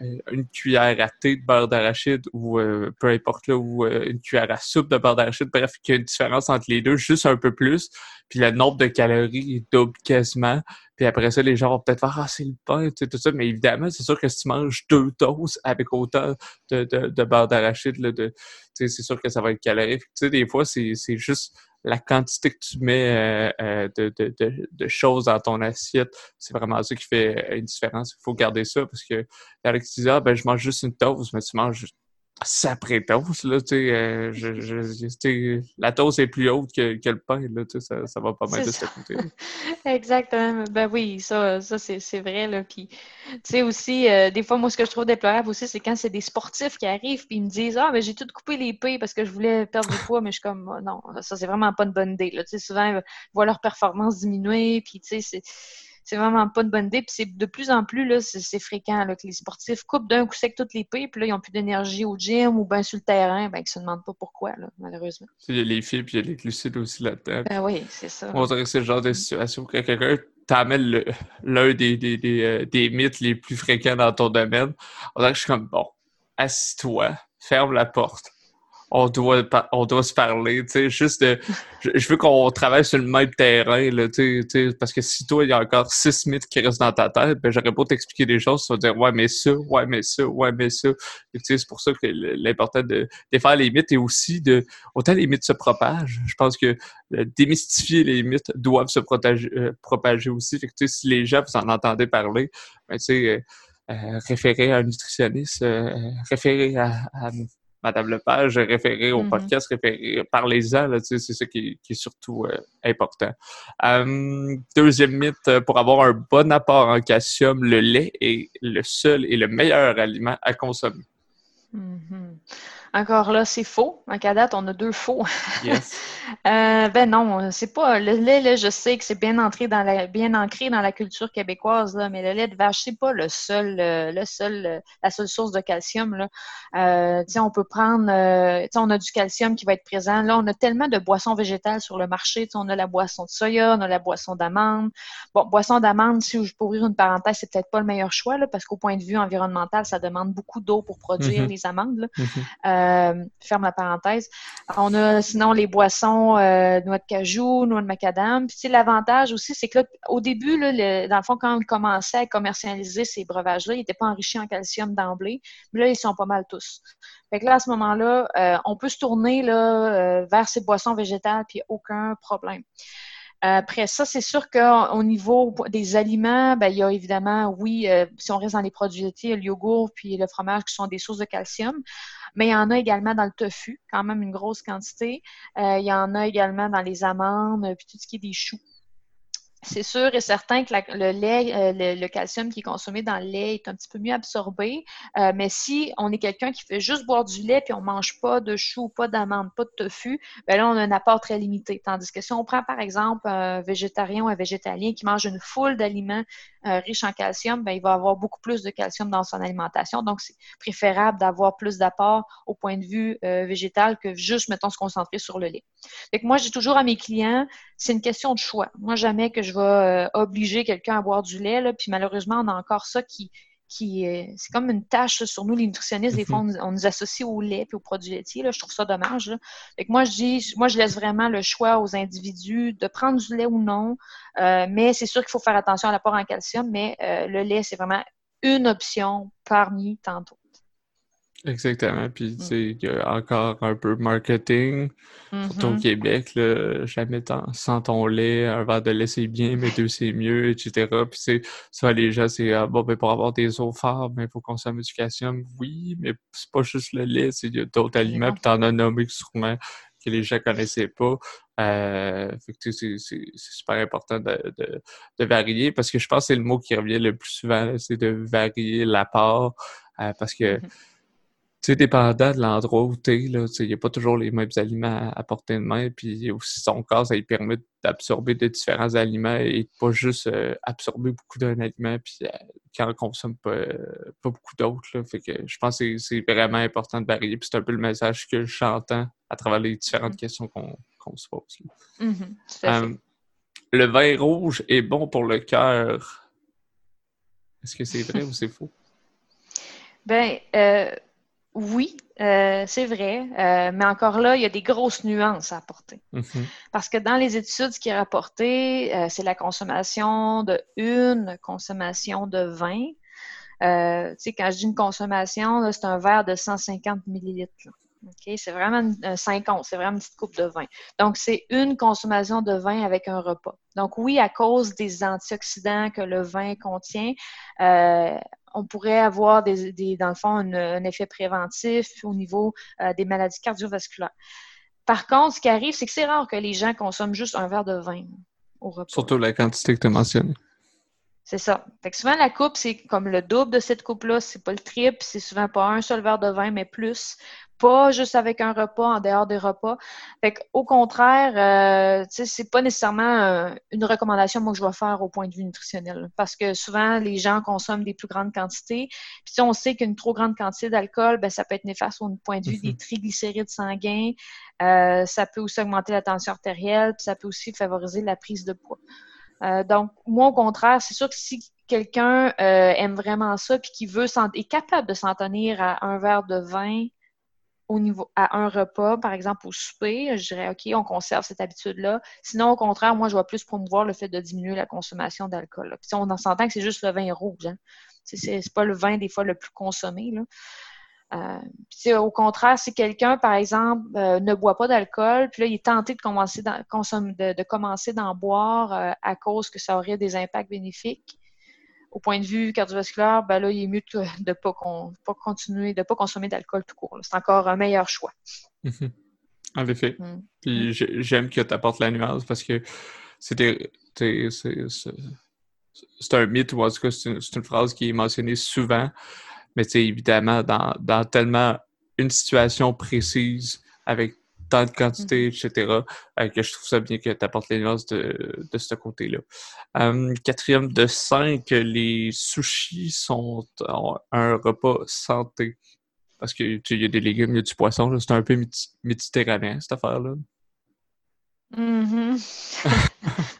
une cuillère à thé de beurre d'arachide ou peu importe là, ou une cuillère à soupe de beurre d'arachide. Bref, il y a une différence entre les deux, juste un peu plus. Puis le nombre de calories double quasiment. Puis après ça, les gens vont peut-être faire Ah, c'est le pain, tout ça. Mais évidemment, c'est sûr que si tu manges deux toasts avec autant de, de, beurre d'arachide, c'est sûr que ça va être calorique. Tu sais, des fois, c'est juste la quantité que tu mets euh, euh, de, choses dans ton assiette, c'est vraiment ça qui fait une différence. Il faut garder ça parce que avec tu dis, ah, ben, je mange juste une toast, mais tu manges sacrée toast, là, tu sais, euh, je, je, la toast est plus haute que, que le pain, là, tu sais, ça, ça va pas mal de ce côté. Exactement. Ben oui, ça, ça c'est vrai, là. Puis, tu sais, aussi, euh, des fois, moi, ce que je trouve déplorable aussi, c'est quand c'est des sportifs qui arrivent puis ils me disent « Ah, mais j'ai tout coupé les parce que je voulais perdre du poids, mais je suis comme, oh, non, ça, c'est vraiment pas une bonne idée, là. Tu sais, souvent, ils voient leur performance diminuer, puis, tu sais, c'est c'est vraiment pas une bonne idée. Puis c'est de plus en plus, là, c'est, fréquent que les sportifs coupent d'un coup sec toutes les pipes, puis là, ils n'ont plus d'énergie au gym ou bien sur le terrain, ben, ils se demandent pas pourquoi, là, malheureusement. Il y a les fibres, puis il y a les glucides aussi là-dedans. Ben oui, c'est ça. On dirait que c'est le genre de situation où quelqu'un t'amène l'un des, des, des, euh, des, mythes les plus fréquents dans ton domaine. On dirait que je suis comme, bon, assis-toi, ferme la porte on doit on doit se parler, tu sais, juste de, je, veux qu'on travaille sur le même terrain, là, tu sais, parce que si toi, il y a encore six mythes qui restent dans ta tête, ben, j'aurais pas t'expliquer des choses, tu vas dire, ouais, mais ça, ouais, mais ça, ouais, mais ça. tu sais, c'est pour ça que l'important de, de faire les mythes et aussi de, autant les mythes se propagent, je pense que démystifier les mythes doivent se propager, euh, propager aussi. Que, tu sais, si les gens, vous en entendez parler, ben, tu sais, euh, euh, référer à un nutritionniste, référer à, à, Madame Lepage, référé au mm-hmm. podcast, référé, parlez-en, c'est ça qui, est surtout euh, important. Euh, deuxième mythe, euh, pour avoir un bon apport en calcium, le lait est le seul et le meilleur aliment à consommer. Mm-hmm. Encore là, c'est faux. À date, on a deux faux. Yes. euh, ben non, c'est pas. Le lait, là, je sais que c'est bien, entré dans la, bien ancré dans la culture québécoise, là, mais le lait de vache, c'est pas le seul, euh, le seul, euh, la seule source de calcium. Là. Euh, on peut prendre. Euh, on a du calcium qui va être présent. Là, on a tellement de boissons végétales sur le marché. On a la boisson de soya, on a la boisson d'amande. Bon, boisson d'amande, si je peux ouvrir une parenthèse, c'est peut-être pas le meilleur choix, là, parce qu'au point de vue environnemental, ça demande beaucoup d'eau pour produire mm-hmm. les amandes. Là. Mm-hmm. Euh, ferme la parenthèse. On a sinon les boissons euh, noix de cajou, noix de macadam. Puis l'avantage aussi, c'est que au début, là, dans le fond, quand on commençait à commercialiser ces breuvages-là, ils n'étaient pas enrichis en calcium d'emblée. Mais là, ils sont pas mal tous. Fait que là, à ce moment-là, euh, on peut se tourner là, vers ces boissons végétales, puis aucun problème. Après ça, c'est sûr qu'au niveau des aliments, ben, il y a évidemment, oui, si on reste dans les produits laitiers, le yogourt puis le fromage qui sont des sources de calcium. Mais il y en a également dans le tofu, quand même une grosse quantité. Euh, il y en a également dans les amandes, puis tout ce qui est des choux. C'est sûr et certain que le lait, euh, le, calcium qui est consommé dans le lait est un petit peu mieux absorbé. Euh, mais si on est quelqu'un qui fait juste boire du lait puis on mange pas de choux, pas d'amandes, pas de tofu, ben là on a un apport très limité. Tandis que si on prend par exemple un végétarien ou un végétalien qui mange une foule d'aliments euh, riches en calcium, ben il va avoir beaucoup plus de calcium dans son alimentation. Donc c'est préférable d'avoir plus d'apport au point de vue végétal que juste mettons se concentrer sur le lait. Donc moi j'ai toujours à mes clients, c'est une question de choix. Moi jamais que je vais euh, obliger quelqu'un à boire du lait. Là, puis malheureusement, on a encore ça qui, qui c'est comme une tâche sur nous, les nutritionnistes. Des fois, on, nous associe au lait et aux produits laitiers. Là, je trouve ça dommage. moi, je dis, moi, je laisse vraiment le choix aux individus de prendre du lait ou non. Euh, mais c'est sûr qu'il faut faire attention à l'apport en calcium, mais euh, le lait, c'est vraiment une option parmi tant d'autres. Exactement. Puis, tu mm. sais, il y a encore un peu marketing, surtout au mm-hmm. Québec, là, jamais sans ton lait, un verre de lait c'est bien, mais deux c'est mieux, etc. Puis, c'est ça, les gens, c'est ah, bon, ben, pour avoir des os forts, ben, il faut consommer du calcium. Oui, mais c'est pas juste le lait, il y a d'autres aliments, puis t'en as nommé sûrement que les gens connaissaient pas. Euh, c'est super important de, de, de, varier parce que je pense que c'est le mot qui revient le plus souvent, c'est de varier l'apport euh, parce que mm-hmm sais, dépendant de l'endroit où tu es, il n'y a pas toujours les mêmes aliments à, porter portée de main. Puis aussi, son corps, ça lui permet d'absorber de différents aliments et pas juste euh, absorber beaucoup d'un aliment puis euh, quand on consomme pas, euh, pas beaucoup d'autres. Fait que je pense que c'est vraiment important de varier. Puis c'est un peu le message que j'entends à travers les différentes mmh. questions qu'on se pose. Mmh le vin rouge est bon pour le cœur. Est-ce que c'est vrai ou c'est faux? Ben, oui, euh, c'est vrai, euh, mais encore là, il y a des grosses nuances à apporter. Mm-hmm. Parce que dans les études, ce qui est rapporté, euh, c'est la consommation de une consommation de vin. tu sais, quand je dis une consommation, c'est un verre de 150 millilitres. C'est vraiment un 50, c'est vraiment une petite coupe de vin. Donc, c'est une consommation de vin avec un repas. Donc, oui, à cause des antioxydants que le vin contient, on pourrait avoir des, dans le fond un, effet préventif au niveau des maladies cardiovasculaires. Par contre, ce qui arrive, c'est que c'est rare que les gens consomment juste un verre de vin. Surtout la quantité que tu as mentionnée. C'est ça. Fait que souvent, la coupe, c'est comme le double de cette coupe-là. C'est pas le triple. C'est souvent pas un seul verre de vin, mais plus. Pas juste avec un repas, en dehors des repas. Fait au contraire, euh, c'est pas nécessairement euh, une recommandation moi, que je vais faire au point de vue nutritionnel. Parce que souvent, les gens consomment des plus grandes quantités. Puis si on sait qu'une trop grande quantité d'alcool, ben, ça peut être néfaste au point de vue des mhm. triglycérides sanguins. Euh, ça peut aussi augmenter la tension artérielle. Puis ça peut aussi favoriser la prise de poids. Euh, donc, moi, au contraire, c'est sûr que si quelqu'un euh, aime vraiment ça puis qui veut est capable de s'en tenir à un verre de vin au niveau à un repas, par exemple au souper, je dirais OK, on conserve cette habitude-là. Sinon, au contraire, moi, je vais plus promouvoir le fait de diminuer la consommation d'alcool. Puis on en s'entend que c'est juste le vin rouge. Hein. C'est pas le vin des fois le plus consommé. Euh, au contraire, si quelqu'un, par exemple, euh, ne boit pas d'alcool, puis là, il est tenté de commencer de, commencer d'en boire euh, à cause que ça aurait des impacts bénéfiques, au point de vue cardiovasculaire, ben là, il est mieux de ne pas, continuer, de ne pas consommer d'alcool tout court. C'est encore un meilleur choix. Mhm. En effet. Mm. Puis mm. j'aime que tu apportes la nuance parce que c'était c'est un mythe ou en tout cas c'est une, phrase qui est mentionnée souvent mais c'est évidemment, dans, dans, tellement une situation précise, avec tant de quantité, mm-hmm. etc., euh, que je trouve ça bien que tu apportes les nuances de, de ce côté-là. Euh, quatrième de cinq, les sushis sont un repas santé. Parce qu'il y a des légumes, il y a du poisson, c'est un peu méditerranéen, cette affaire-là. Mm-hmm.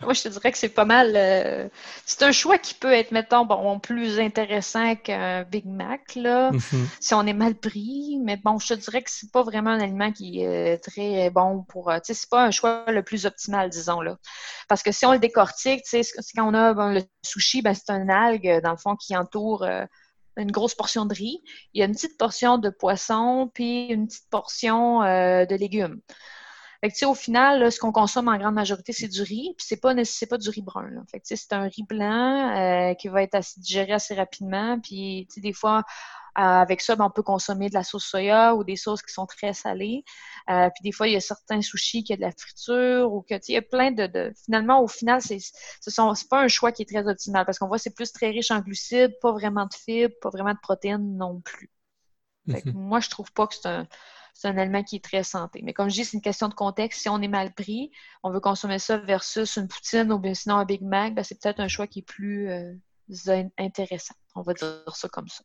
Moi, je te dirais que c'est pas mal. Euh, c'est un choix qui peut être, mettons, bon, plus intéressant qu'un Big Mac, là, mm-hmm. si on est mal pris. Mais bon, je te dirais que c'est pas vraiment un aliment qui est très bon pour. Euh, tu sais, c'est pas un choix le plus optimal, disons, là. Parce que si on le décortique, tu sais, quand on a le sushi, ben, c'est un algue, dans le fond, qui entoure. Euh, une grosse portion de riz, il y a une petite portion de poisson, puis une petite portion de légumes. Fait que, au final, ce qu'on consomme en grande majorité, c'est du riz, puis c'est pas pas du riz brun. Là. Fait que, c'est un riz blanc euh, qui va être assez digéré assez rapidement. Puis des fois, euh, avec ça, ben, on peut consommer de la sauce soya ou des sauces qui sont très salées. Euh, puis des fois, il y a certains sushis qui ont de la friture ou que il y a plein de, finalement, au final, c'est ce sont pas un choix qui est très optimal parce qu'on voit c'est plus très riche en glucides, pas vraiment de fibres, pas vraiment de protéines non plus. Fait que, moi, je trouve pas que c'est un c'est un aliment qui est très santé. Mais comme je dis, c'est une question de contexte. Si on est mal pris, on veut consommer ça versus une poutine ou bien sinon un Big Mac, ben, c'est peut-être un choix qui est plus euh, intéressant. On va dire ça comme ça.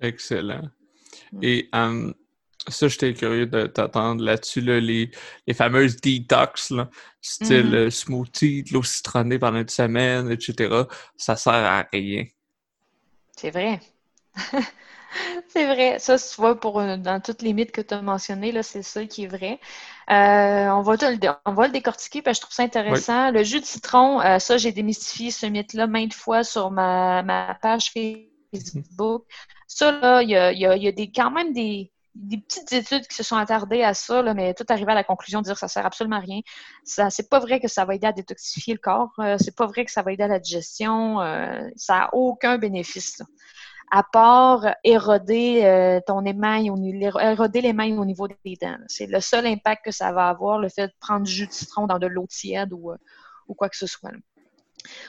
Excellent. Mm. Et um, ça, j'étais curieux de t'attendre là-dessus, les, fameuses detox, style mm-hmm. euh, smoothie, de l'eau citronnée pendant une semaine, etc. Ça sert à rien. C'est vrai. c'est vrai. Ça, tu vois, pour, euh, dans toutes les mythes que tu as mentionnées, là, c'est ça qui est vrai. Euh, on, va le, on va le décortiquer parce que je trouve ça intéressant. Le jus de citron, euh, ça, j'ai démystifié ce mythe-là maintes fois sur ma, ma page Facebook. Ça, là, il y a, y a, des, quand même des, des petites études qui se sont attardées à ça, là, mais tout arrivé à la conclusion de dire que ça sert absolument à rien. Ça, c'est pas vrai que ça va aider à détoxifier le corps. c'est pas vrai que ça va aider à la digestion. ça n'a aucun bénéfice à part éroder euh, ton émail, éroder l'émail au niveau des dents. C'est le seul impact que ça va avoir, le fait de prendre du jus de citron dans de l'eau tiède ou, euh, ou quoi que ce soit.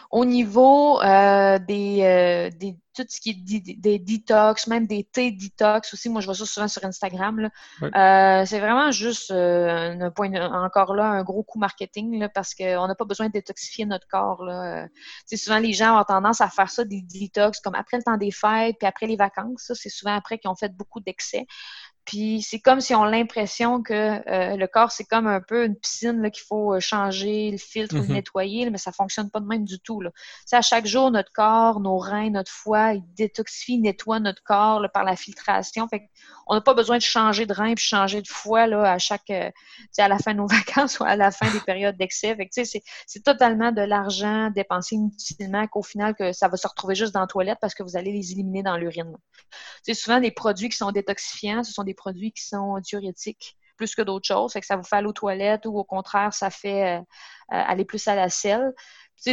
Au niveau euh, des, euh, des, tout ce qui est des detox, même des thés detox aussi, moi je vois ça souvent sur Instagram. Euh, c'est vraiment juste un point, encore là, un gros coup marketing parce qu'on n'a pas besoin de détoxifier notre corps. Là. souvent les gens ont tendance à faire ça, des detox, comme après le temps des fêtes, puis après les vacances. c'est souvent après qu'ils ont fait beaucoup d'excès. Puis c'est comme si on a l'impression que euh, le corps, c'est comme un peu une piscine qu'il faut euh, changer le filtre ou le mhm. nettoyer, mais ça fonctionne pas de même du tout. Là. À chaque jour, notre corps, nos reins, notre foie, ils détoxifient, nettoient notre corps par la filtration. Fait on n'a pas besoin de changer de rein puis changer de foie là, à chaque euh, à la fin de nos vacances ou à la fin des périodes d'excès. C'est totalement de l'argent dépensé inutilement qu'au final que ça va se retrouver juste dans la toilette parce que vous allez les éliminer dans l'urine. C'est souvent des produits qui sont détoxifiants, ce sont des produits qui sont diurétiques plus que d'autres choses. que ça vous fait aller aux toilettes ou au contraire, ça fait euh, euh, aller plus à la selle.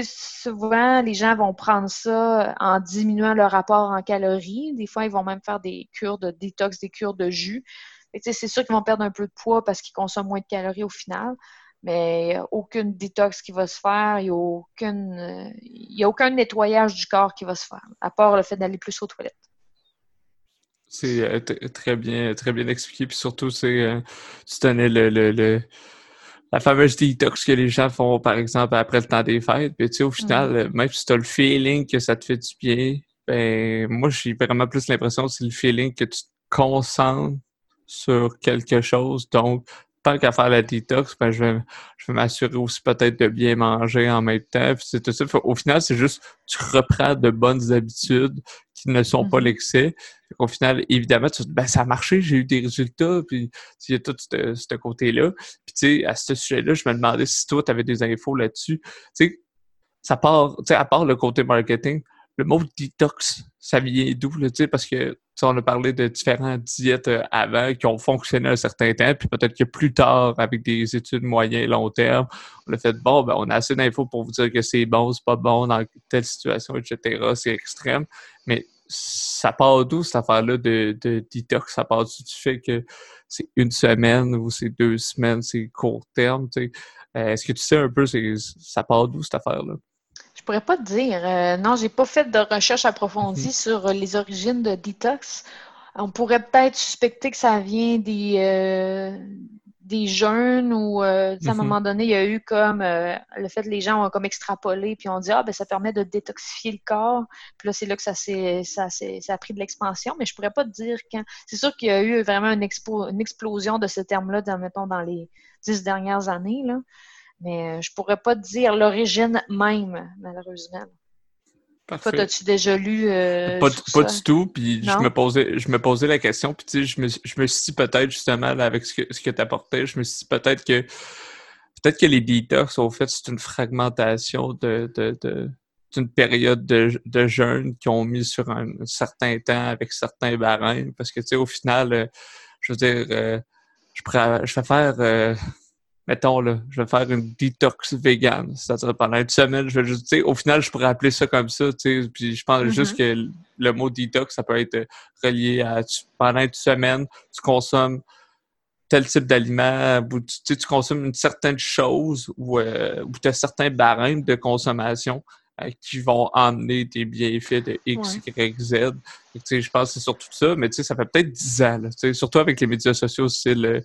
souvent, les gens vont prendre ça en diminuant leur rapport en calories. Des fois, ils vont même faire des cures de détox, des cures de jus. C'est sûr qu'ils vont perdre un peu de poids parce qu'ils consomment moins de calories au final mais aucune détox qui va se faire, il n'y a, a aucun nettoyage du corps qui va se faire, à part le fait d'aller plus aux toilettes. C'est euh, très bien, très bien expliqué. Puis surtout, c'est euh, tu donnais le, le, la fameuse détox que les gens font, par exemple, après le temps des fêtes. Puis tu sais, au final, euh, même si tu as le feeling que ça te fait du bien, ben moi j'ai vraiment plus l'impression que c'est le feeling que tu te concentres sur quelque chose. Donc, tant qu'à faire la détox, ben, je vais, je vais m'assurer aussi peut-être de bien manger en même temps. c'est tout ça. Au final, c'est juste tu reprends de bonnes habitudes qui ne sont pas mm-hmm. l'excès. Au final, évidemment, tu ben, ça a marché, j'ai eu des résultats, puis il y a tout ce, côté-là. Puis tu sais, à ce sujet-là, je me demandais si toi, tu avais des infos là-dessus. Tu sais, ça part, tu sais, à part le côté marketing, le mot détox, ça vient d'où, tu sais, parce que on a parlé de différentes diètes euh, avant qui ont fonctionné un certain temps, puis peut-être que plus tard, avec des études moyen et long terme, on a fait bon, ben, on a assez d'infos pour vous dire que c'est bon, c'est pas bon dans telle situation, etc. C'est extrême. Mais ça part d'où cette affaire-là de, de detox? Ça part du fait que c'est une semaine ou c'est deux semaines, c'est court terme. Tu sais? Euh, est-ce que tu sais un peu, ça part d'où cette affaire-là? Je pourrais pas te dire. Euh, non, j'ai pas fait de recherche approfondie mhm. sur euh, les origines de detox. On pourrait peut-être suspecter que ça vient des, euh, des jeunes ou à un mhm. moment donné, il y a eu comme le fait que les gens ont comme extrapolé puis on dit ah ben ça permet de détoxifier le corps. Puis là, c'est là que ça s'est ça, ça a pris de l'expansion, mais je pourrais pas te dire quand. C'est sûr qu'il y a eu vraiment une, expo, une explosion de ce terme-là, mettons, dans les dix dernières années. Là. Mais euh, je pourrais pas te dire l'origine même, malheureusement. Parfait. Toi, as-tu déjà lu euh, Pas, pas du tout. Puis je me posais, je me posais la question. Puis tu sais, je me, je me suis dit peut-être justement avec ce que, ce que tu apportais, je me suis dit peut-être que peut-être que les detox, au fait, c'est une fragmentation de, de, de d'une période de, de jeûne qu'ils ont mis sur un, certain temps avec certains barèmes. Parce que tu sais, au final, euh, je veux dire, je, je vais faire mettons, là, je vais faire une détox vegan. C'est-à-dire pendant une semaine, je vais juste, au final, je pourrais appeler ça comme ça, tu sais. Puis je pense juste que le mot détox, ça peut être relié à pendant une semaine, tu consommes tel type d'aliment, ou tu, tu consommes une certaine chose ou, euh, ou tu as certains barèmes de consommation euh, qui vont emmener des bienfaits de X, Y, Z. je pense que c'est surtout ça, mais ça fait peut-être 10 ans. Là, surtout avec les médias sociaux, c'est le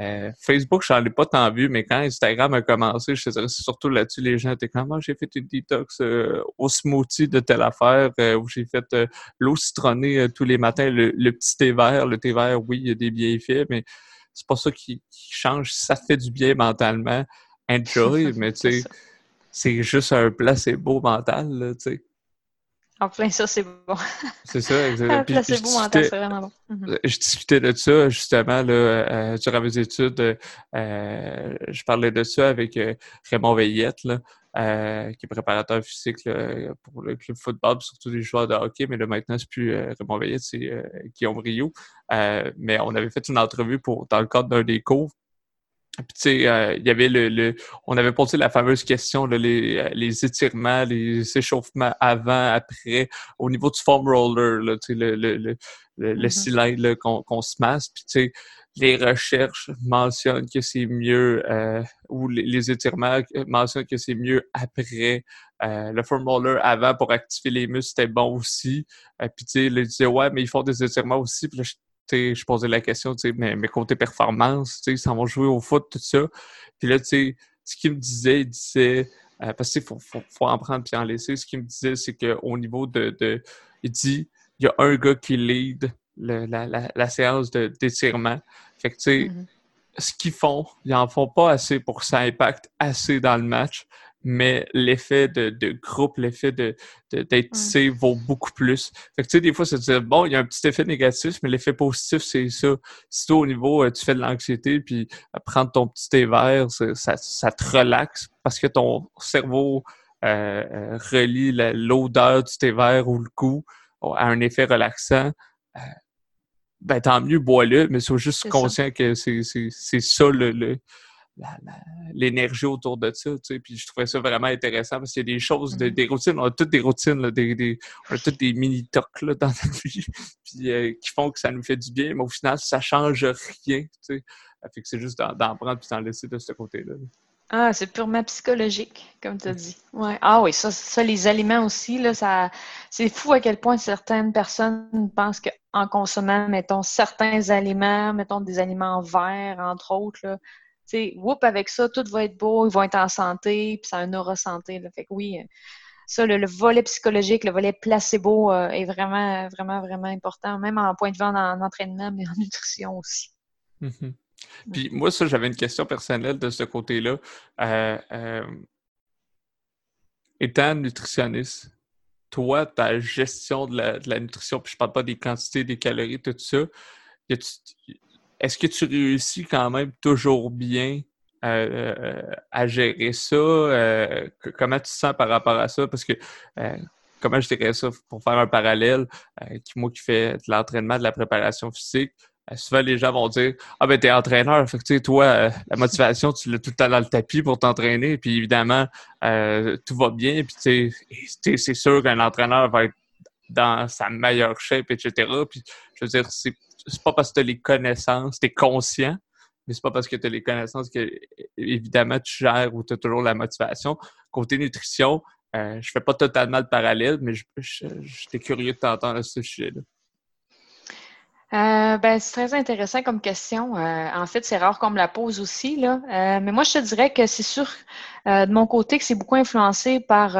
euh, Facebook, je n'en ai pas tant vu, mais quand Instagram a commencé, je dirais surtout là-dessus, les gens étaient comme ah, j'ai fait une detox euh, au smoothie de telle affaire, euh, où j'ai fait l'eau citronnée tous les matins, le, petit thé vert. Le thé vert, oui, il y a des bienfaits, mais c'est pas ça qui, change. Ça fait du bien mentalement. Enjoy, mais tu sais, c'est juste un placebo mental, tu sais. En plein ça, c'est bon. C'est ça, exactement. Puis, c'est c'est vraiment bon. Mhm. Je discutais de ça, justement, là, euh, durant mes études. Euh, je parlais de ça avec euh, Raymond Veillette, là, qui est préparateur physique pour le club football, surtout des joueurs de hockey, mais là, maintenant, c'est plus Raymond Veillette, c'est Guillaume Rio. mais on avait fait une entrevue pour dans le cadre d'un des cours puis tu sais, euh, il y avait le, on avait posé la fameuse question les, euh, les étirements, les échauffements avant, après, au niveau du foam roller, là, tu sais, le, le, le, le mm-hmm. cylindre qu'on se masse. Puis tu sais, les recherches mentionnent que c'est mieux, euh, ou les, étirements mentionnent que c'est mieux après. le foam roller avant pour activer les muscles, c'était bon aussi. puis tu sais, ils disaient ouais, mais ils font des étirements aussi. Puis là, je posais la question, mais, mais côté performance, ils s'en vont jouer au foot, tout ça. Puis là, ce qu'il me disait, il disait, euh, parce qu'il faut, faut, en prendre puis en laisser, ce qu'il me disait, c'est qu'au niveau de, de, Il dit, il y a un gars qui lead la, la, la, séance d'étirement. Fait que, tu sais, mm-hmm. ce qu'ils font, ils en font pas assez pour que ça impacte assez dans le match mais l'effet de, de, groupe, l'effet de, d'être tissé vaut beaucoup plus. Fait que tu sais, des fois, c'est dire, bon, il y a un petit effet négatif, mais l'effet positif, c'est ça. Si toi, au niveau, euh, tu fais de l'anxiété, puis euh, prendre ton petit thé vert, ça, ça te relaxe parce que ton cerveau euh, relie l'odeur du thé vert ou le goût à un effet relaxant. ben, tant mieux, bois-le, mais sois juste conscient que c'est, c'est, c'est ça le, le l'énergie autour de ça, tu sais, puis je trouvais ça vraiment intéressant parce qu'il y a des choses, mm-hmm. des routines, on a toutes des routines, des, on a toutes des mini-tocs dans notre vie, puis euh, qui font que ça nous fait du bien, mais au final, ça change rien, tu sais. Fait que c'est juste d'en prendre puis d'en laisser de ce côté-là. Ah, c'est purement psychologique, comme tu as dit. Ouais. Ah oui, ça, ça, les aliments aussi, là, ça, c'est fou à quel point certaines personnes pensent qu'en consommant, mettons, certains aliments, mettons des aliments verts, entre autres, là, sais, whoop, avec ça, tout va être beau, ils vont être en santé, puis ça a un aura santé. Là. Fait que oui, ça, le, volet psychologique, le volet placebo euh, est vraiment, vraiment, vraiment important, même en point de vue en, entraînement, mais en nutrition aussi. Mm-hmm. Puis moi, ça, j'avais une question personnelle de ce côté-là. Euh, euh, étant nutritionniste, toi, ta gestion de la, nutrition, puis je parle pas des quantités, des calories, tout ça, est-ce que tu réussis quand même toujours bien euh, à gérer ça? comment tu te sens par rapport à ça? Parce que comment je dirais ça pour faire un parallèle, moi qui fais de l'entraînement, de la préparation physique, euh, souvent les gens vont dire Ah ben t'es entraîneur, fait que tu sais, toi, euh, la motivation, tu l'as tout le temps dans le tapis pour t'entraîner, puis évidemment, euh, tout va bien, puis c'est sûr qu'un entraîneur va être dans sa meilleure shape, etc. Puis je veux dire, c'est pas parce que tu as les connaissances, tu es conscient, mais c'est pas parce que tu as les connaissances que évidemment tu gères ou tu as toujours la motivation. Côté nutrition, je fais pas totalement le parallèle, mais j'étais curieux de t'entendre à ce sujet-là. Euh, ben, c'est très intéressant comme question. Euh, en fait, c'est rare qu'on me la pose aussi. Là. Euh, mais moi, je te dirais que c'est sûr de mon côté que c'est beaucoup influencé par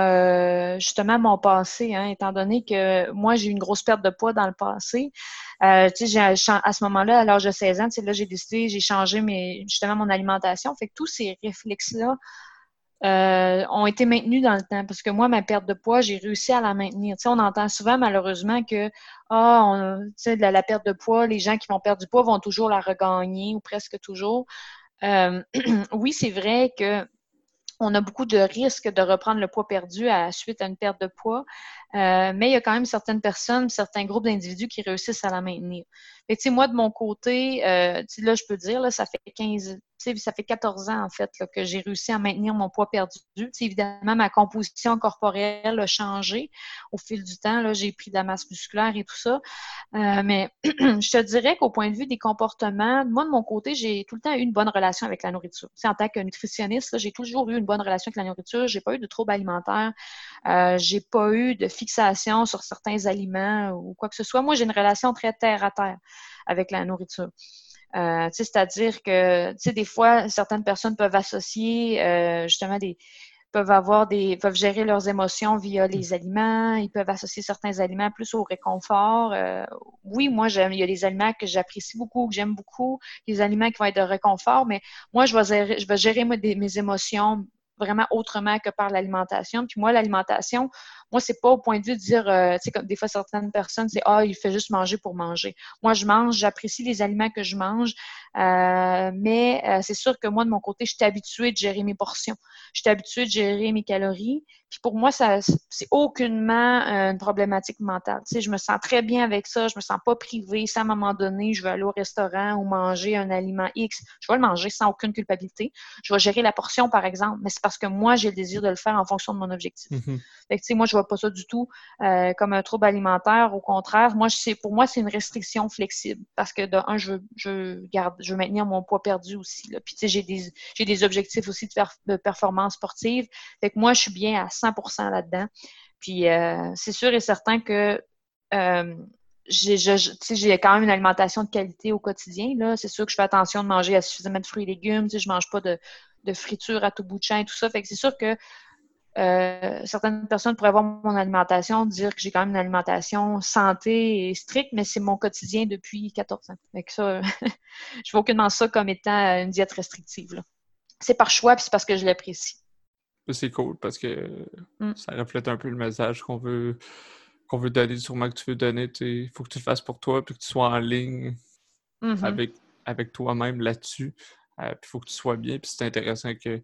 justement mon passé, hein, étant donné que moi, j'ai eu une grosse perte de poids dans le passé. sais, à ce moment-là, à l'âge de 16 ans, là, j'ai décidé, j'ai changé mes, justement mon alimentation. Fait que tous ces réflexes-là euh, ont été maintenus dans le temps. Parce que moi, ma perte de poids, j'ai réussi à la maintenir. Tu on entend souvent malheureusement que ah, tu sais, la, la, perte de poids, les gens qui vont perdre du poids vont toujours la regagner ou presque toujours. Euh, oui, c'est vrai que on a beaucoup de risques de reprendre le poids perdu à suite à une perte de poids, euh, mais il y a quand même certaines personnes, certains groupes d'individus qui réussissent à la maintenir. Fait que, moi, de mon côté, euh, là, je peux dire, ça fait 15, ça fait 14 ans, en fait, que j'ai réussi à maintenir mon poids perdu. évidemment, ma composition corporelle a changé au fil du temps. J'ai pris de la masse musculaire et tout ça. Euh, mais je te dirais qu'au point de vue des comportements, moi, de mon côté, j'ai tout le temps eu une bonne relation avec la nourriture. en tant que nutritionniste, j'ai toujours eu une bonne relation avec la nourriture. J'ai pas eu de troubles alimentaires. J'ai pas eu de fixation sur certains aliments ou quoi que ce soit. Moi, j'ai une relation très terre à terre avec la nourriture. Euh, c'est-à-dire que des fois, certaines personnes peuvent associer euh, justement des peuvent avoir des peuvent gérer leurs émotions via les aliments, ils peuvent associer certains aliments plus au réconfort. Euh, oui, moi j'aime il y a des aliments que j'apprécie beaucoup, que j'aime beaucoup, des aliments qui vont être de réconfort, mais moi je vais gérer, je vais gérer mes émotions vraiment autrement que par l'alimentation. Puis moi, l'alimentation, moi, c'est pas au point de vue de dire, euh, tu sais, comme des fois certaines personnes, c'est ah, il fait juste manger pour manger. Moi, je mange, j'apprécie les aliments que je mange, euh, mais euh, c'est sûr que moi, de mon côté, je suis habituée de gérer mes portions. Je suis habituée de gérer mes calories. Puis pour moi, ça, c'est aucunement une problématique mentale. Tu sais, je me sens très bien avec ça. Je me sens pas privée. Si à un moment donné, je vais aller au restaurant ou manger un aliment X, je vais le manger sans aucune culpabilité. Je vais gérer la portion, par exemple, mais c'est parce que moi, j'ai le désir de le faire en fonction de mon objectif. Mm-hmm. Fait que, tu sais, moi, je pas ça du tout euh, comme un trouble alimentaire. Au contraire, moi, pour moi, c'est une restriction flexible parce que de un, je, je garde, je veux maintenir mon poids perdu aussi. Là. Puis tu sais, j'ai des, j'ai des objectifs aussi de, performance sportive. Fait que moi, je suis bien à 100% là-dedans. Puis euh, c'est sûr et certain que euh, j'ai, j'ai quand même une alimentation de qualité au quotidien. Là. C'est sûr que je fais attention de manger suffisamment de fruits et légumes. Je mange pas de, de friture à tout bout de champ et tout ça. Fait que c'est sûr que euh, certaines personnes pourraient voir mon alimentation, dire que j'ai quand même une alimentation santé et stricte, mais c'est mon quotidien depuis 14 ans. Fait ça, je vois aucunement ça comme étant une diète restrictive. C'est par choix, puis c'est parce que je l'apprécie. C'est cool parce que mm. ça reflète un peu le message qu'on veut qu'on veut donner, sûrement que tu veux donner. Il faut que tu le fasses pour toi, puis que tu sois en ligne mm-hmm. avec, avec toi-même là-dessus. Il faut que tu sois bien. Puis c'est intéressant que.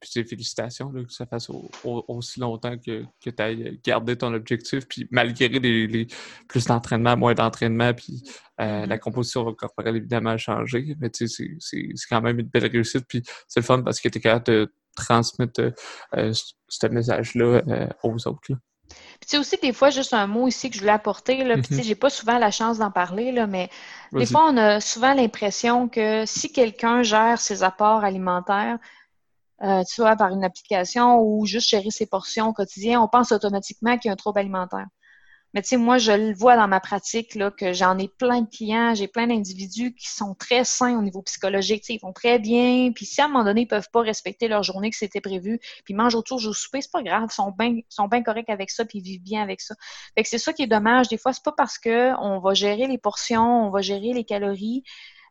puis félicitations que ça fasse aussi longtemps que, que tu aies gardé ton objectif. Puis malgré les, plus d'entraînement, moins d'entraînement, puis mm-hmm. la composition corporelle évidemment a changé. Mais tu sais, c'est quand même une belle réussite. Puis c'est le fun parce que tu es capable de transmettre ce message-là aux autres. Puis tu sais aussi, des fois, juste un mot ici que je voulais apporter, là, puis tu sais, mm-hmm. j'ai pas souvent la chance d'en parler, là, mais des fois, on a souvent l'impression que si quelqu'un gère ses apports alimentaires, euh, tu vois, par une application ou juste gérer ses portions au quotidien, on pense automatiquement qu'il y a un trouble alimentaire. Mais tu sais, moi, je le vois dans ma pratique, là, que j'en ai plein de clients, j'ai plein d'individus qui sont très sains au niveau psychologique. Tu sais, ils vont très bien. Puis si à un moment donné, ils peuvent pas respecter leur journée que c'était prévu, puis ils mangent autour du souper, c'est pas grave. Ils sont bien sont bien corrects avec ça, puis ils vivent bien avec ça. Fait que c'est ça qui est dommage. Des fois, c'est pas parce que on va gérer les portions, on va gérer les calories,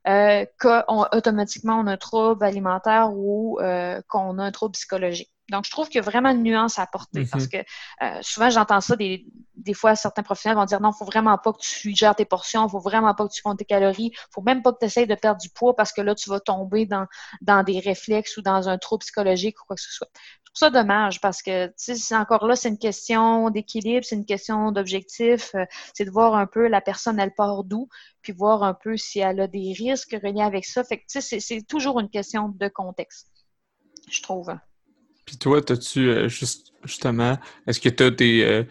euh, qu'automatiquement on a un trouble alimentaire ou euh, qu'on a un trouble psychologique. Donc, je trouve qu'il y a vraiment une nuance à apporter mm-hmm. parce que euh, souvent, j'entends ça des, des fois, certains professionnels vont dire non, il faut vraiment pas que tu gères tes portions, il faut vraiment pas que tu comptes tes calories, il faut même pas que tu essayes de perdre du poids parce que là, tu vas tomber dans, dans des réflexes ou dans un trouble psychologique ou quoi que ce soit. Je trouve ça dommage parce que, tu sais, encore là, c'est une question d'équilibre, c'est une question d'objectif, euh, c'est de voir un peu la personne, elle part d'où, puis voir un peu si elle a des risques reliés avec ça. Fait que, tu sais, c'est toujours une question de contexte, je trouve. Puis toi, as-tu euh, juste, justement, est-ce que tu as des. Euh,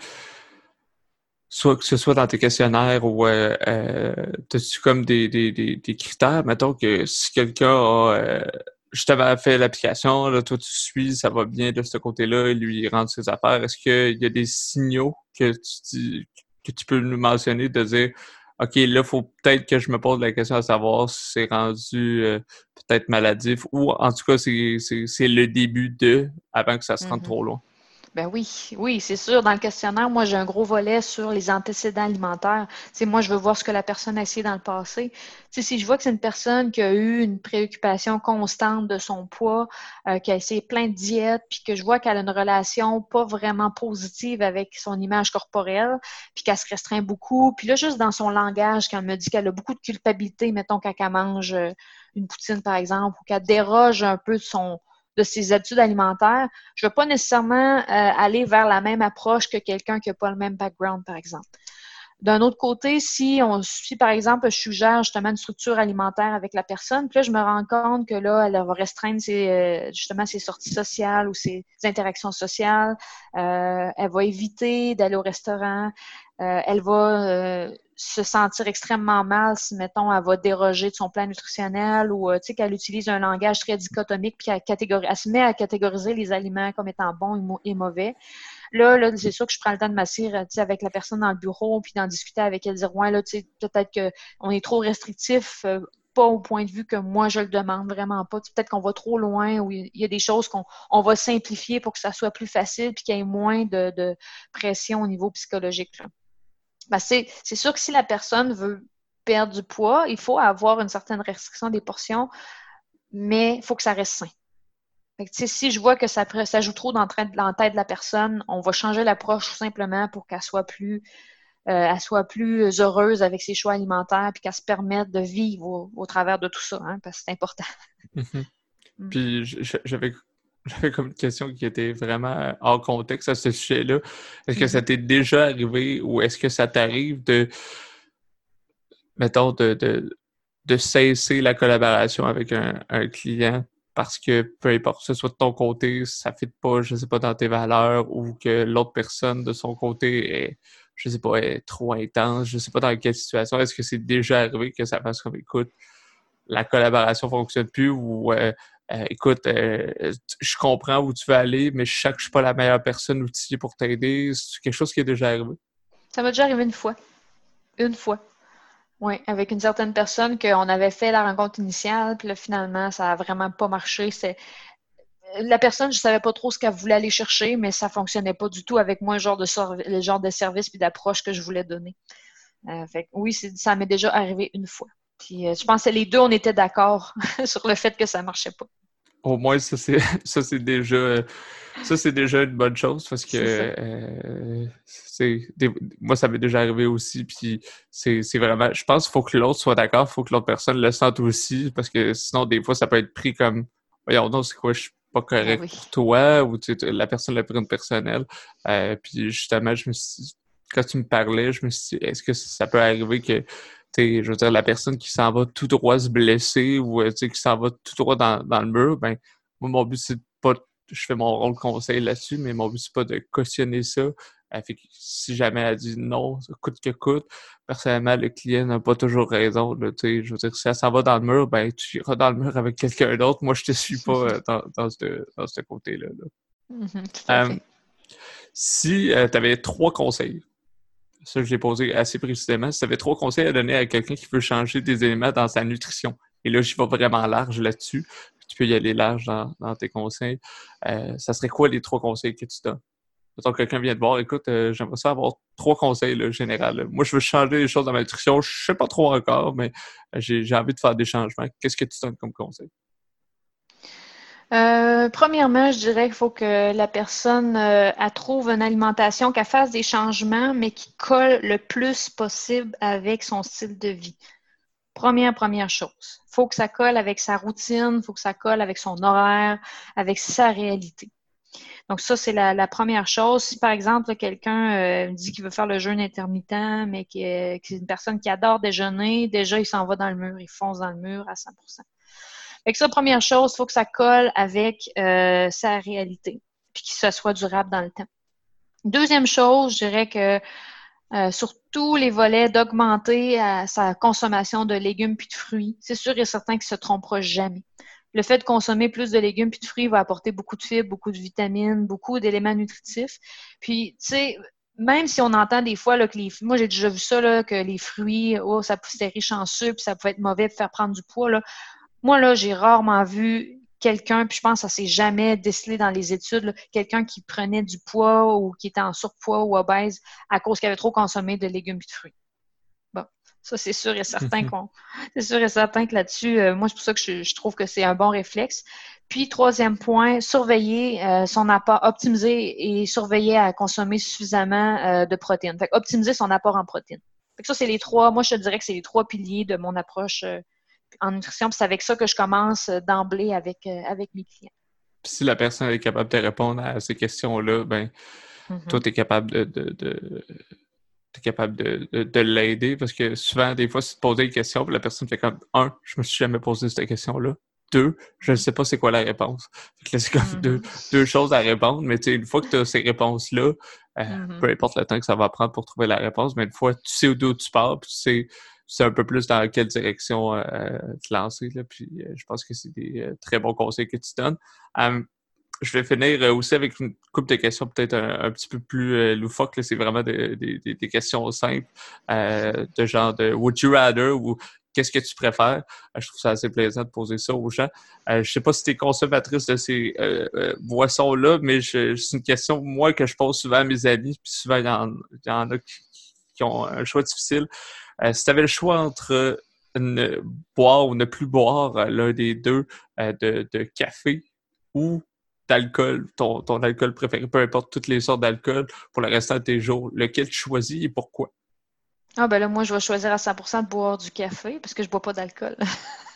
soit que ce soit dans tes questionnaires ou euh, euh as-tu comme des, des, des, critères, mettons que si quelqu'un a justement fait l'application, là, toi tu suis, ça va bien de ce côté-là, il lui rentre ses affaires. Est-ce qu'il y a des signaux que tu, que tu peux nous mentionner de dire OK, là, il faut peut-être que je me pose la question à savoir si c'est rendu euh, peut-être maladif ou en tout cas, c'est le début de avant que ça se rende mm-hmm. trop loin. Ben oui, oui, c'est sûr. Dans le questionnaire, moi, j'ai un gros volet sur les antécédents alimentaires. Tu moi, je veux voir ce que la personne a essayé dans le passé. Tu si je vois que c'est une personne qui a eu une préoccupation constante de son poids, euh, qui a essayé plein de diètes, puis que je vois qu'elle a une relation pas vraiment positive avec son image corporelle, puis qu'elle se restreint beaucoup, puis là, juste dans son langage, quand elle me dit qu'elle a beaucoup de culpabilité, mettons, quand elle mange euh, une poutine, par exemple, ou qu'elle déroge un peu de son de ses habitudes alimentaires, je ne vais pas nécessairement euh, aller vers la même approche que quelqu'un qui n'a pas le même background, par exemple. D'un autre côté, si on suit, par exemple, je suggère justement une structure alimentaire avec la personne, puis là, je me rends compte que là, elle va restreindre euh, justement ses sorties sociales ou ses interactions sociales, euh, elle va éviter d'aller au restaurant, elle va se sentir extrêmement mal si, mettons, elle va déroger de son plan nutritionnel ou, euh, tu sais, qu'elle utilise un langage très dichotomique puis elle, elle, se met à catégoriser les aliments comme étant bons et mauvais. Là, c'est sûr que je prends le temps de m'asseoir sais, avec la personne dans le bureau puis d'en discuter avec elle, dire, ouais, là, tu sais, peut-être qu'on est trop restrictif, euh, pas au point de vue que moi je le demande, vraiment pas. Peut-être qu'on va trop loin ou il y a des choses qu'on on va simplifier pour que ça soit plus facile puis qu'il y ait moins de, pression au niveau psychologique. C'est sûr que si la personne veut perdre du poids, il faut avoir une certaine restriction des portions, mais il faut que ça reste sain. Si je vois que ça, ça joue trop dans, dans, la tête de la personne, on va changer l'approche tout simplement pour qu'elle soit plus euh, soit plus heureuse avec ses choix alimentaires puis qu'elle se permette de vivre au, travers de tout ça, hein, parce que c'est important. Mm-hmm. Mm. Puis j'avais j'avais comme une question qui était vraiment hors contexte à ce sujet-là. Est-ce que ça mm-hmm. t'est déjà arrivé ou est-ce que ça t'arrive de, mettons, de, de, cesser la collaboration avec un, client parce que peu importe, que ce soit de ton côté, ça ne fit pas, je sais pas, dans tes valeurs ou que l'autre personne de son côté est, je sais pas, est trop intense, je sais pas dans quelle situation. Est-ce que c'est déjà arrivé que ça fasse comme écoute, la collaboration fonctionne plus ou euh, euh, écoute, euh, je comprends où tu veux aller, mais je sais que je suis pas la meilleure personne outillée pour t'aider. C'est quelque chose qui est déjà arrivé? Ça m'a déjà arrivé une fois. Une fois. Oui, avec une certaine personne qu'on avait fait la rencontre initiale, puis là, finalement, ça a vraiment pas marché. C'est la personne, je savais pas trop ce qu'elle voulait aller chercher, mais ça fonctionnait pas du tout avec moi, le genre de, service puis d'approche que je voulais donner. Euh, oui, ça m'est déjà arrivé une fois. Puis euh, je pense que les deux, on était d'accord sur le fait que ça marchait pas. Au moins, ça, c'est, ça, c'est déjà, ça, c'est déjà une bonne chose parce que euh, moi, ça m'est déjà arrivé aussi. Puis c'est, vraiment, je pense qu'il faut que l'autre soit d'accord, il faut que l'autre personne le sente aussi parce que sinon, des fois, ça peut être pris comme, voyons, non, c'est quoi, je suis pas correct ah pour toi ou tu la personne l'a pris une personnelle. Euh, puis justement, je me suis, quand tu me parlais, je me suis dit, est-ce que ça peut arriver que je veux dire, la personne qui s'en va tout droit se blesser ou euh, qui s'en va tout droit dans, dans le mur, ben, moi, mon but, c'est pas, je fais mon rôle conseil là-dessus, mais mon but, c'est pas de cautionner ça. Elle fait que si jamais elle dit non, coûte que coûte, personnellement, le client n'a pas toujours raison. Là, je veux dire, si elle s'en va dans le mur, ben, tu iras dans le mur avec quelqu'un d'autre. Moi, je te suis pas euh, dans, dans ce, dans ce côté-là. Euh, si tu avais trois conseils ça que j'ai posé assez précisément, si tu avais trois conseils à donner à quelqu'un qui veut changer des éléments dans sa nutrition, et là, je vais vraiment large là-dessus, tu peux y aller large dans, tes conseils, euh, ça serait quoi les trois conseils que tu donnes? Quand quelqu'un vient te voir, écoute, euh, j'aimerais ça avoir trois conseils là, général. Moi, je veux changer les choses dans ma nutrition. Je sais pas trop encore, mais j'ai envie de faire des changements. Qu'est-ce que tu donnes comme conseil? Euh, premièrement, je dirais qu'il faut que la personne euh, trouve une alimentation, qu'elle fasse des changements, mais qui colle le plus possible avec son style de vie. Première, première chose. Il faut que ça colle avec sa routine, il faut que ça colle avec son horaire, avec sa réalité. Donc, ça, c'est la, première chose. Si, par exemple, quelqu'un euh, dit qu'il veut faire le jeûne intermittent, mais qui est, une personne qui adore déjeuner, déjà, il s'en va dans le mur, il fonce dans le mur à 100 fait que ça, première chose, il faut que ça colle avec euh, sa réalité, puis que ça soit durable dans le temps. Deuxième chose, je dirais que euh, sur tous les volets, d'augmenter euh, sa consommation de légumes puis de fruits. C'est sûr et certain qu'il ne se trompera jamais. Le fait de consommer plus de légumes puis de fruits va apporter beaucoup de fibres, beaucoup de vitamines, beaucoup d'éléments nutritifs. Puis, tu sais, même si on entend des fois que les moi j'ai déjà vu ça là, que les fruits oh ça c'est riche en sucre ça peut être mauvais pour faire prendre du poids là moi, là, j'ai rarement vu quelqu'un, puis je pense que ça s'est jamais décelé dans les études, quelqu'un qui prenait du poids ou qui était en surpoids ou obèse à cause qu'il avait trop consommé de légumes et de fruits. Bon, ça, c'est sûr et certain qu'on. c'est sûr et certain que là-dessus, euh, moi, c'est pour ça que je, trouve que c'est un bon réflexe. Puis, troisième point, surveiller euh, son apport, optimiser et surveiller à consommer suffisamment euh, de protéines. Fait optimiser son apport en protéines. Fait ça, c'est les trois, moi, je te dirais que c'est les trois piliers de mon approche en nutrition. C'est avec ça que je commence euh, d'emblée avec, euh, avec mes clients. si la personne est capable de répondre à ces questions-là, ben, mm-hmm. toi, tu es capable de, de, capable de, l'aider parce que souvent, des fois, si tu te poses une question, la personne fait comme un, je me suis jamais posé cette question-là. Deux, je ne sais pas c'est quoi la réponse. c'est comme mm-hmm. deux, choses à répondre, mais une fois que tu as ces réponses-là, euh, mm-hmm. peu importe le temps que ça va prendre pour trouver la réponse, mais une fois tu sais d'où tu pars, puis tu sais c'est un peu plus dans quelle direction euh, te lancer. Là, puis euh, je pense que c'est des euh, très bons conseils que tu donnes. je vais finir aussi avec une couple de questions peut-être un, petit peu plus loufoques. C'est vraiment des, questions simples de genre de Would you rather ou qu'est-ce que tu préfères? je trouve ça assez plaisant de poser ça aux gens. je ne sais pas si tu es consommatrice de ces boissons-là, mais c'est une question, moi, que je pose souvent à mes amis, puis souvent, il y en, a qui, ont un choix difficile. Euh, si tu avais le choix entre ne boire ou ne plus boire euh, l'un des deux euh, de, café ou d'alcool, ton, alcool préféré, peu importe toutes les sortes d'alcool pour le restant de tes jours, lequel tu choisis et pourquoi? Ah ben là, moi, je vais choisir à 100% de boire du café parce que je bois pas d'alcool.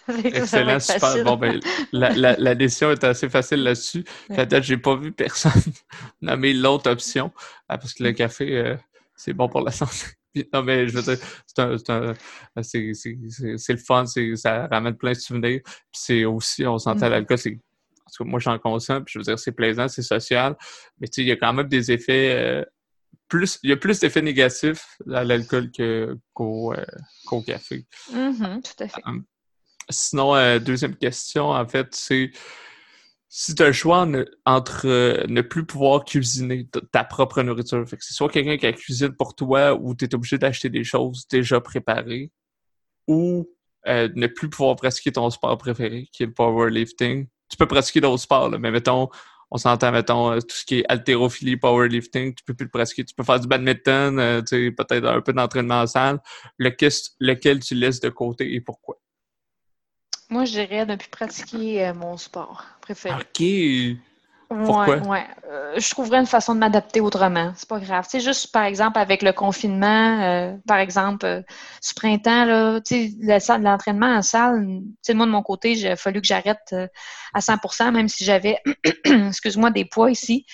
Excellent, super. Bon, ben, la, décision est assez facile là-dessus. Peut-être j'ai pas vu personne nommer l'autre option parce que le café, c'est bon pour la santé. Non, mais je veux dire, c'est le fun, ça ramène plein de souvenirs. Puis c'est aussi, on s'entend à mm-hmm. l'alcool, c'est. En moi, j'en consomme, puis je veux dire, c'est plaisant, c'est social. Mais tu sais, il y a quand même des effets. Euh, plus, il y a plus d'effets négatifs à l'alcool qu'au euh, café. Mm-hmm, tout à fait. Hum. sinon, euh, deuxième question, en fait, c'est si tu le choix entre euh, ne plus pouvoir cuisiner ta propre nourriture, fait que c'est soit quelqu'un qui a cuisine pour toi ou tu es obligé d'acheter des choses déjà préparées, ou euh, ne plus pouvoir pratiquer ton sport préféré, qui est le powerlifting. Tu peux pratiquer d'autres sports, mais mettons, on s'entend, mettons, euh, tout ce qui est haltérophilie, powerlifting, tu peux plus le pratiquer. Tu peux faire du badminton, peut-être un peu d'entraînement en salle. lequel tu laisses de côté et pourquoi? Moi, je dirais ne plus pratiquer mon sport préféré. OK. Pourquoi? Ouais, euh, je trouverais une façon de m'adapter autrement. C'est pas grave. C'est juste, par exemple, avec le confinement, euh, par exemple, euh, ce printemps, là, l'entraînement en salle, moi, de mon côté, il a fallu que j'arrête à 100% même si j'avais, excuse-moi, des poids ici.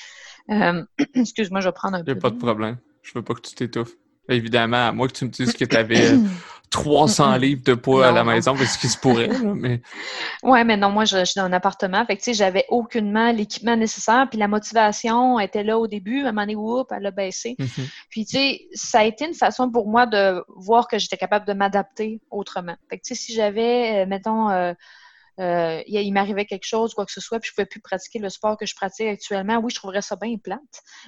excuse-moi, je vais prendre un peu. Il n'y a pas de problème. Je veux pas que tu t'étouffes. Évidemment, à moins que tu me dises que tu avais 300 livres de poids à la maison, parce qu'il se pourrait. mais... Oui, mais non, moi, je, suis dans un appartement. Fait que, tu sais, j'avais aucunement l'équipement nécessaire. Puis la motivation était là au début. À un moment donné, elle a baissé. Mm-hmm. Puis, tu sais, ça a été une façon pour moi de voir que j'étais capable de m'adapter autrement. Fait que, tu sais, si j'avais, euh, mettons, euh, euh, il, m'arrivait quelque chose, quoi que ce soit, puis je ne pouvais plus pratiquer le sport que je pratique actuellement, oui, je trouverais ça bien plate.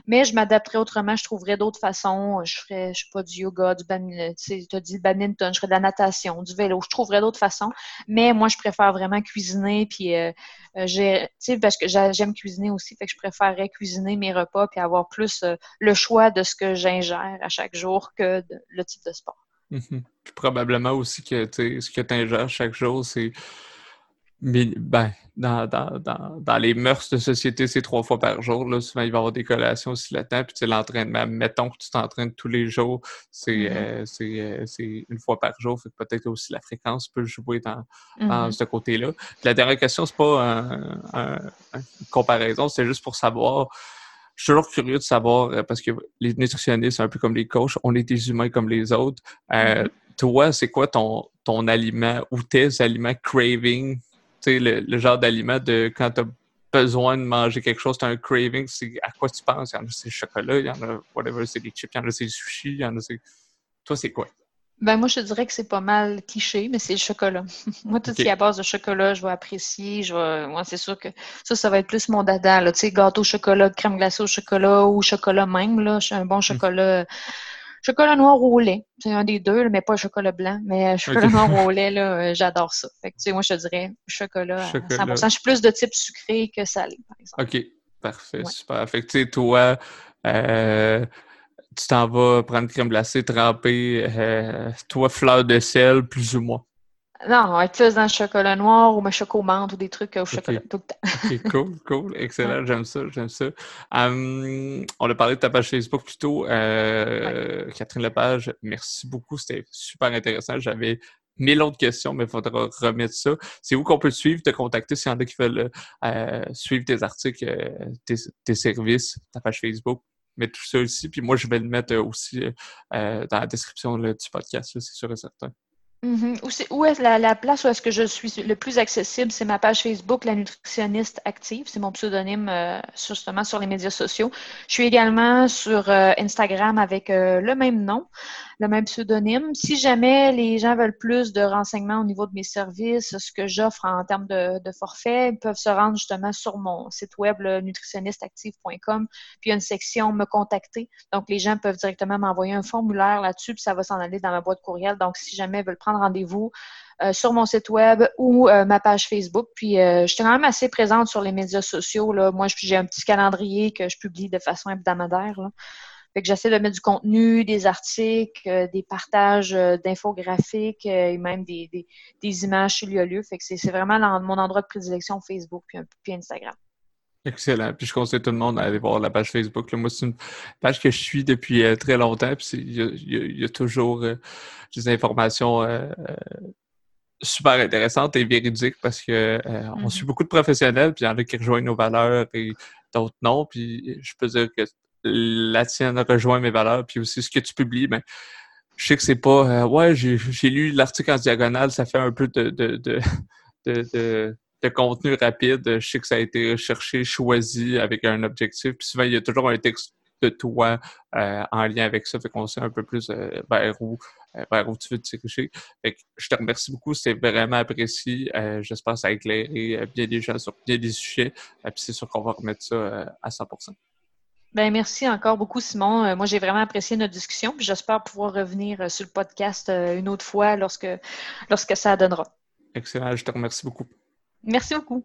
Mais je m'adapterais autrement, je trouverais d'autres façons. Je ferais, je sais pas, du yoga, du badminton, tu as dit badminton, je ferais de la natation, du vélo, je trouverais d'autres façons. Mais moi, je préfère vraiment cuisiner, puis euh, euh parce que j'aime cuisiner aussi, fait que je préférerais cuisiner mes repas, puis avoir plus euh, le choix de ce que j'ingère à chaque jour que le type de sport. Mm-hmm. Probablement aussi que ce que tu ingères chaque jour, c'est ben, dans, dans, dans, dans, les mœurs de société, c'est trois fois par jour. Là. Souvent, il va y avoir des collations aussi là-dedans. Puis l'entraînement, mettons que tu t'entraînes tous les jours, c'est mm-hmm. euh, euh une fois par jour. Fait que peut-être aussi la fréquence peut jouer dans, mm-hmm. ce côté-là. La dernière question, c'est pas un, une comparaison, c'est juste pour savoir. Je suis toujours curieux de savoir, euh, parce que les nutritionnistes, un peu comme les coachs, on est des humains comme les autres. Euh, mm-hmm. Toi, c'est quoi ton, ton aliment ou tes aliments craving le, le genre d'aliment de quand tu as besoin de manger quelque chose, tu as un craving, c'est à quoi tu penses? Il y en a c'est le chocolat, il y en a whatever, c'est des chips, il y en a c'est du sushi, il y en a c'est. Toi, c'est quoi? Ben moi, je te dirais que c'est pas mal cliché, mais c'est le chocolat. moi, tout ce qui est à base de chocolat, je vais apprécier. Je vais... Moi, c'est sûr que ça, ça va être plus mon dada. Tu sais, gâteau au chocolat, crème glacée au chocolat ou chocolat même. Là. Un bon mmh. chocolat. Chocolat noir au lait, c'est un des deux, mais pas le chocolat blanc. Mais euh, chocolat noir au lait, là, euh, j'adore ça. Fait que, tu sais, moi, je te dirais chocolat, à 100%. Je suis plus de type sucré que salé, par exemple. OK, parfait, super. Fait que, tu sais, toi, euh, tu t'en vas prendre crème glacée trempée, toi, fleur de sel, plus ou moins. Non, on va être plus dans le chocolat noir ou ma menthe ou des trucs au chocolat tout le temps. Cool, cool. Excellent. J'aime ça, j'aime ça. Hum, on a parlé de ta page Facebook plus tôt. Euh, Catherine Lepage, merci beaucoup. C'était super intéressant. J'avais mille autres questions, mais il faudra remettre ça. C'est où qu'on peut te suivre, te contacter s'il y en a qui veulent euh, suivre tes articles, euh, tes, services, ta page Facebook? Mettre tout ça aussi. Puis moi, je vais le mettre aussi dans la description du podcast, c'est sûr et certain. Mm-hmm. Où, est, la, place où est-ce que je suis le plus accessible? C'est ma page Facebook, La Nutritionniste Active. C'est mon pseudonyme euh, justement sur les médias sociaux. Je suis également sur euh, Instagram avec euh, le même nom, le même pseudonyme. Si jamais les gens veulent plus de renseignements au niveau de mes services, ce que j'offre en termes de, forfait, ils peuvent se rendre justement sur mon site web, nutritionnisteactive.com, puis il y a une section Me contacter. Donc, les gens peuvent directement m'envoyer un formulaire là-dessus, puis ça va s'en aller dans ma boîte courriel. Donc, si jamais ils veulent prendre rendez-vous, euh, sur mon site web ou euh, ma page Facebook. Puis euh, je suis quand même assez présente sur les médias sociaux. Moi, j'ai un petit calendrier que je publie de façon hebdomadaire. Fait que j'essaie de mettre du contenu, des articles, des partages d'infographiques et même des, images sur le lieu. Fait que c'est vraiment mon endroit de prédilection Facebook puis, Instagram. Excellent. Puis je conseille tout le monde à aller voir la page Facebook. Moi, c'est une page que je suis depuis très longtemps. Puis il y, a toujours des informations super intéressante et véridique parce que euh, on suit mm-hmm. beaucoup de professionnels, puis il y en a qui rejoignent nos valeurs et d'autres non. Puis je peux dire que la tienne rejoint mes valeurs, puis aussi ce que tu publies, ben, je sais que c'est pas euh, ouais, j'ai lu l'article en diagonale, ça fait un peu de, de, de, contenu rapide. Je sais que ça a été recherché, choisi avec un objectif. Puis souvent, il y a toujours un texte de toi euh, en lien avec ça, fait qu'on sait un peu plus euh, vers, où, vers où tu veux te diriger. Je te remercie beaucoup, c'était vraiment apprécié. J'espère que ça a éclairé bien des gens sur bien des sujets. puis c'est sûr qu'on va remettre ça à 100 ben, merci encore beaucoup, Simon. moi, j'ai vraiment apprécié notre discussion. Puis j'espère pouvoir revenir sur le podcast une autre fois lorsque, lorsque ça donnera. Excellent. Je te remercie beaucoup. Merci beaucoup.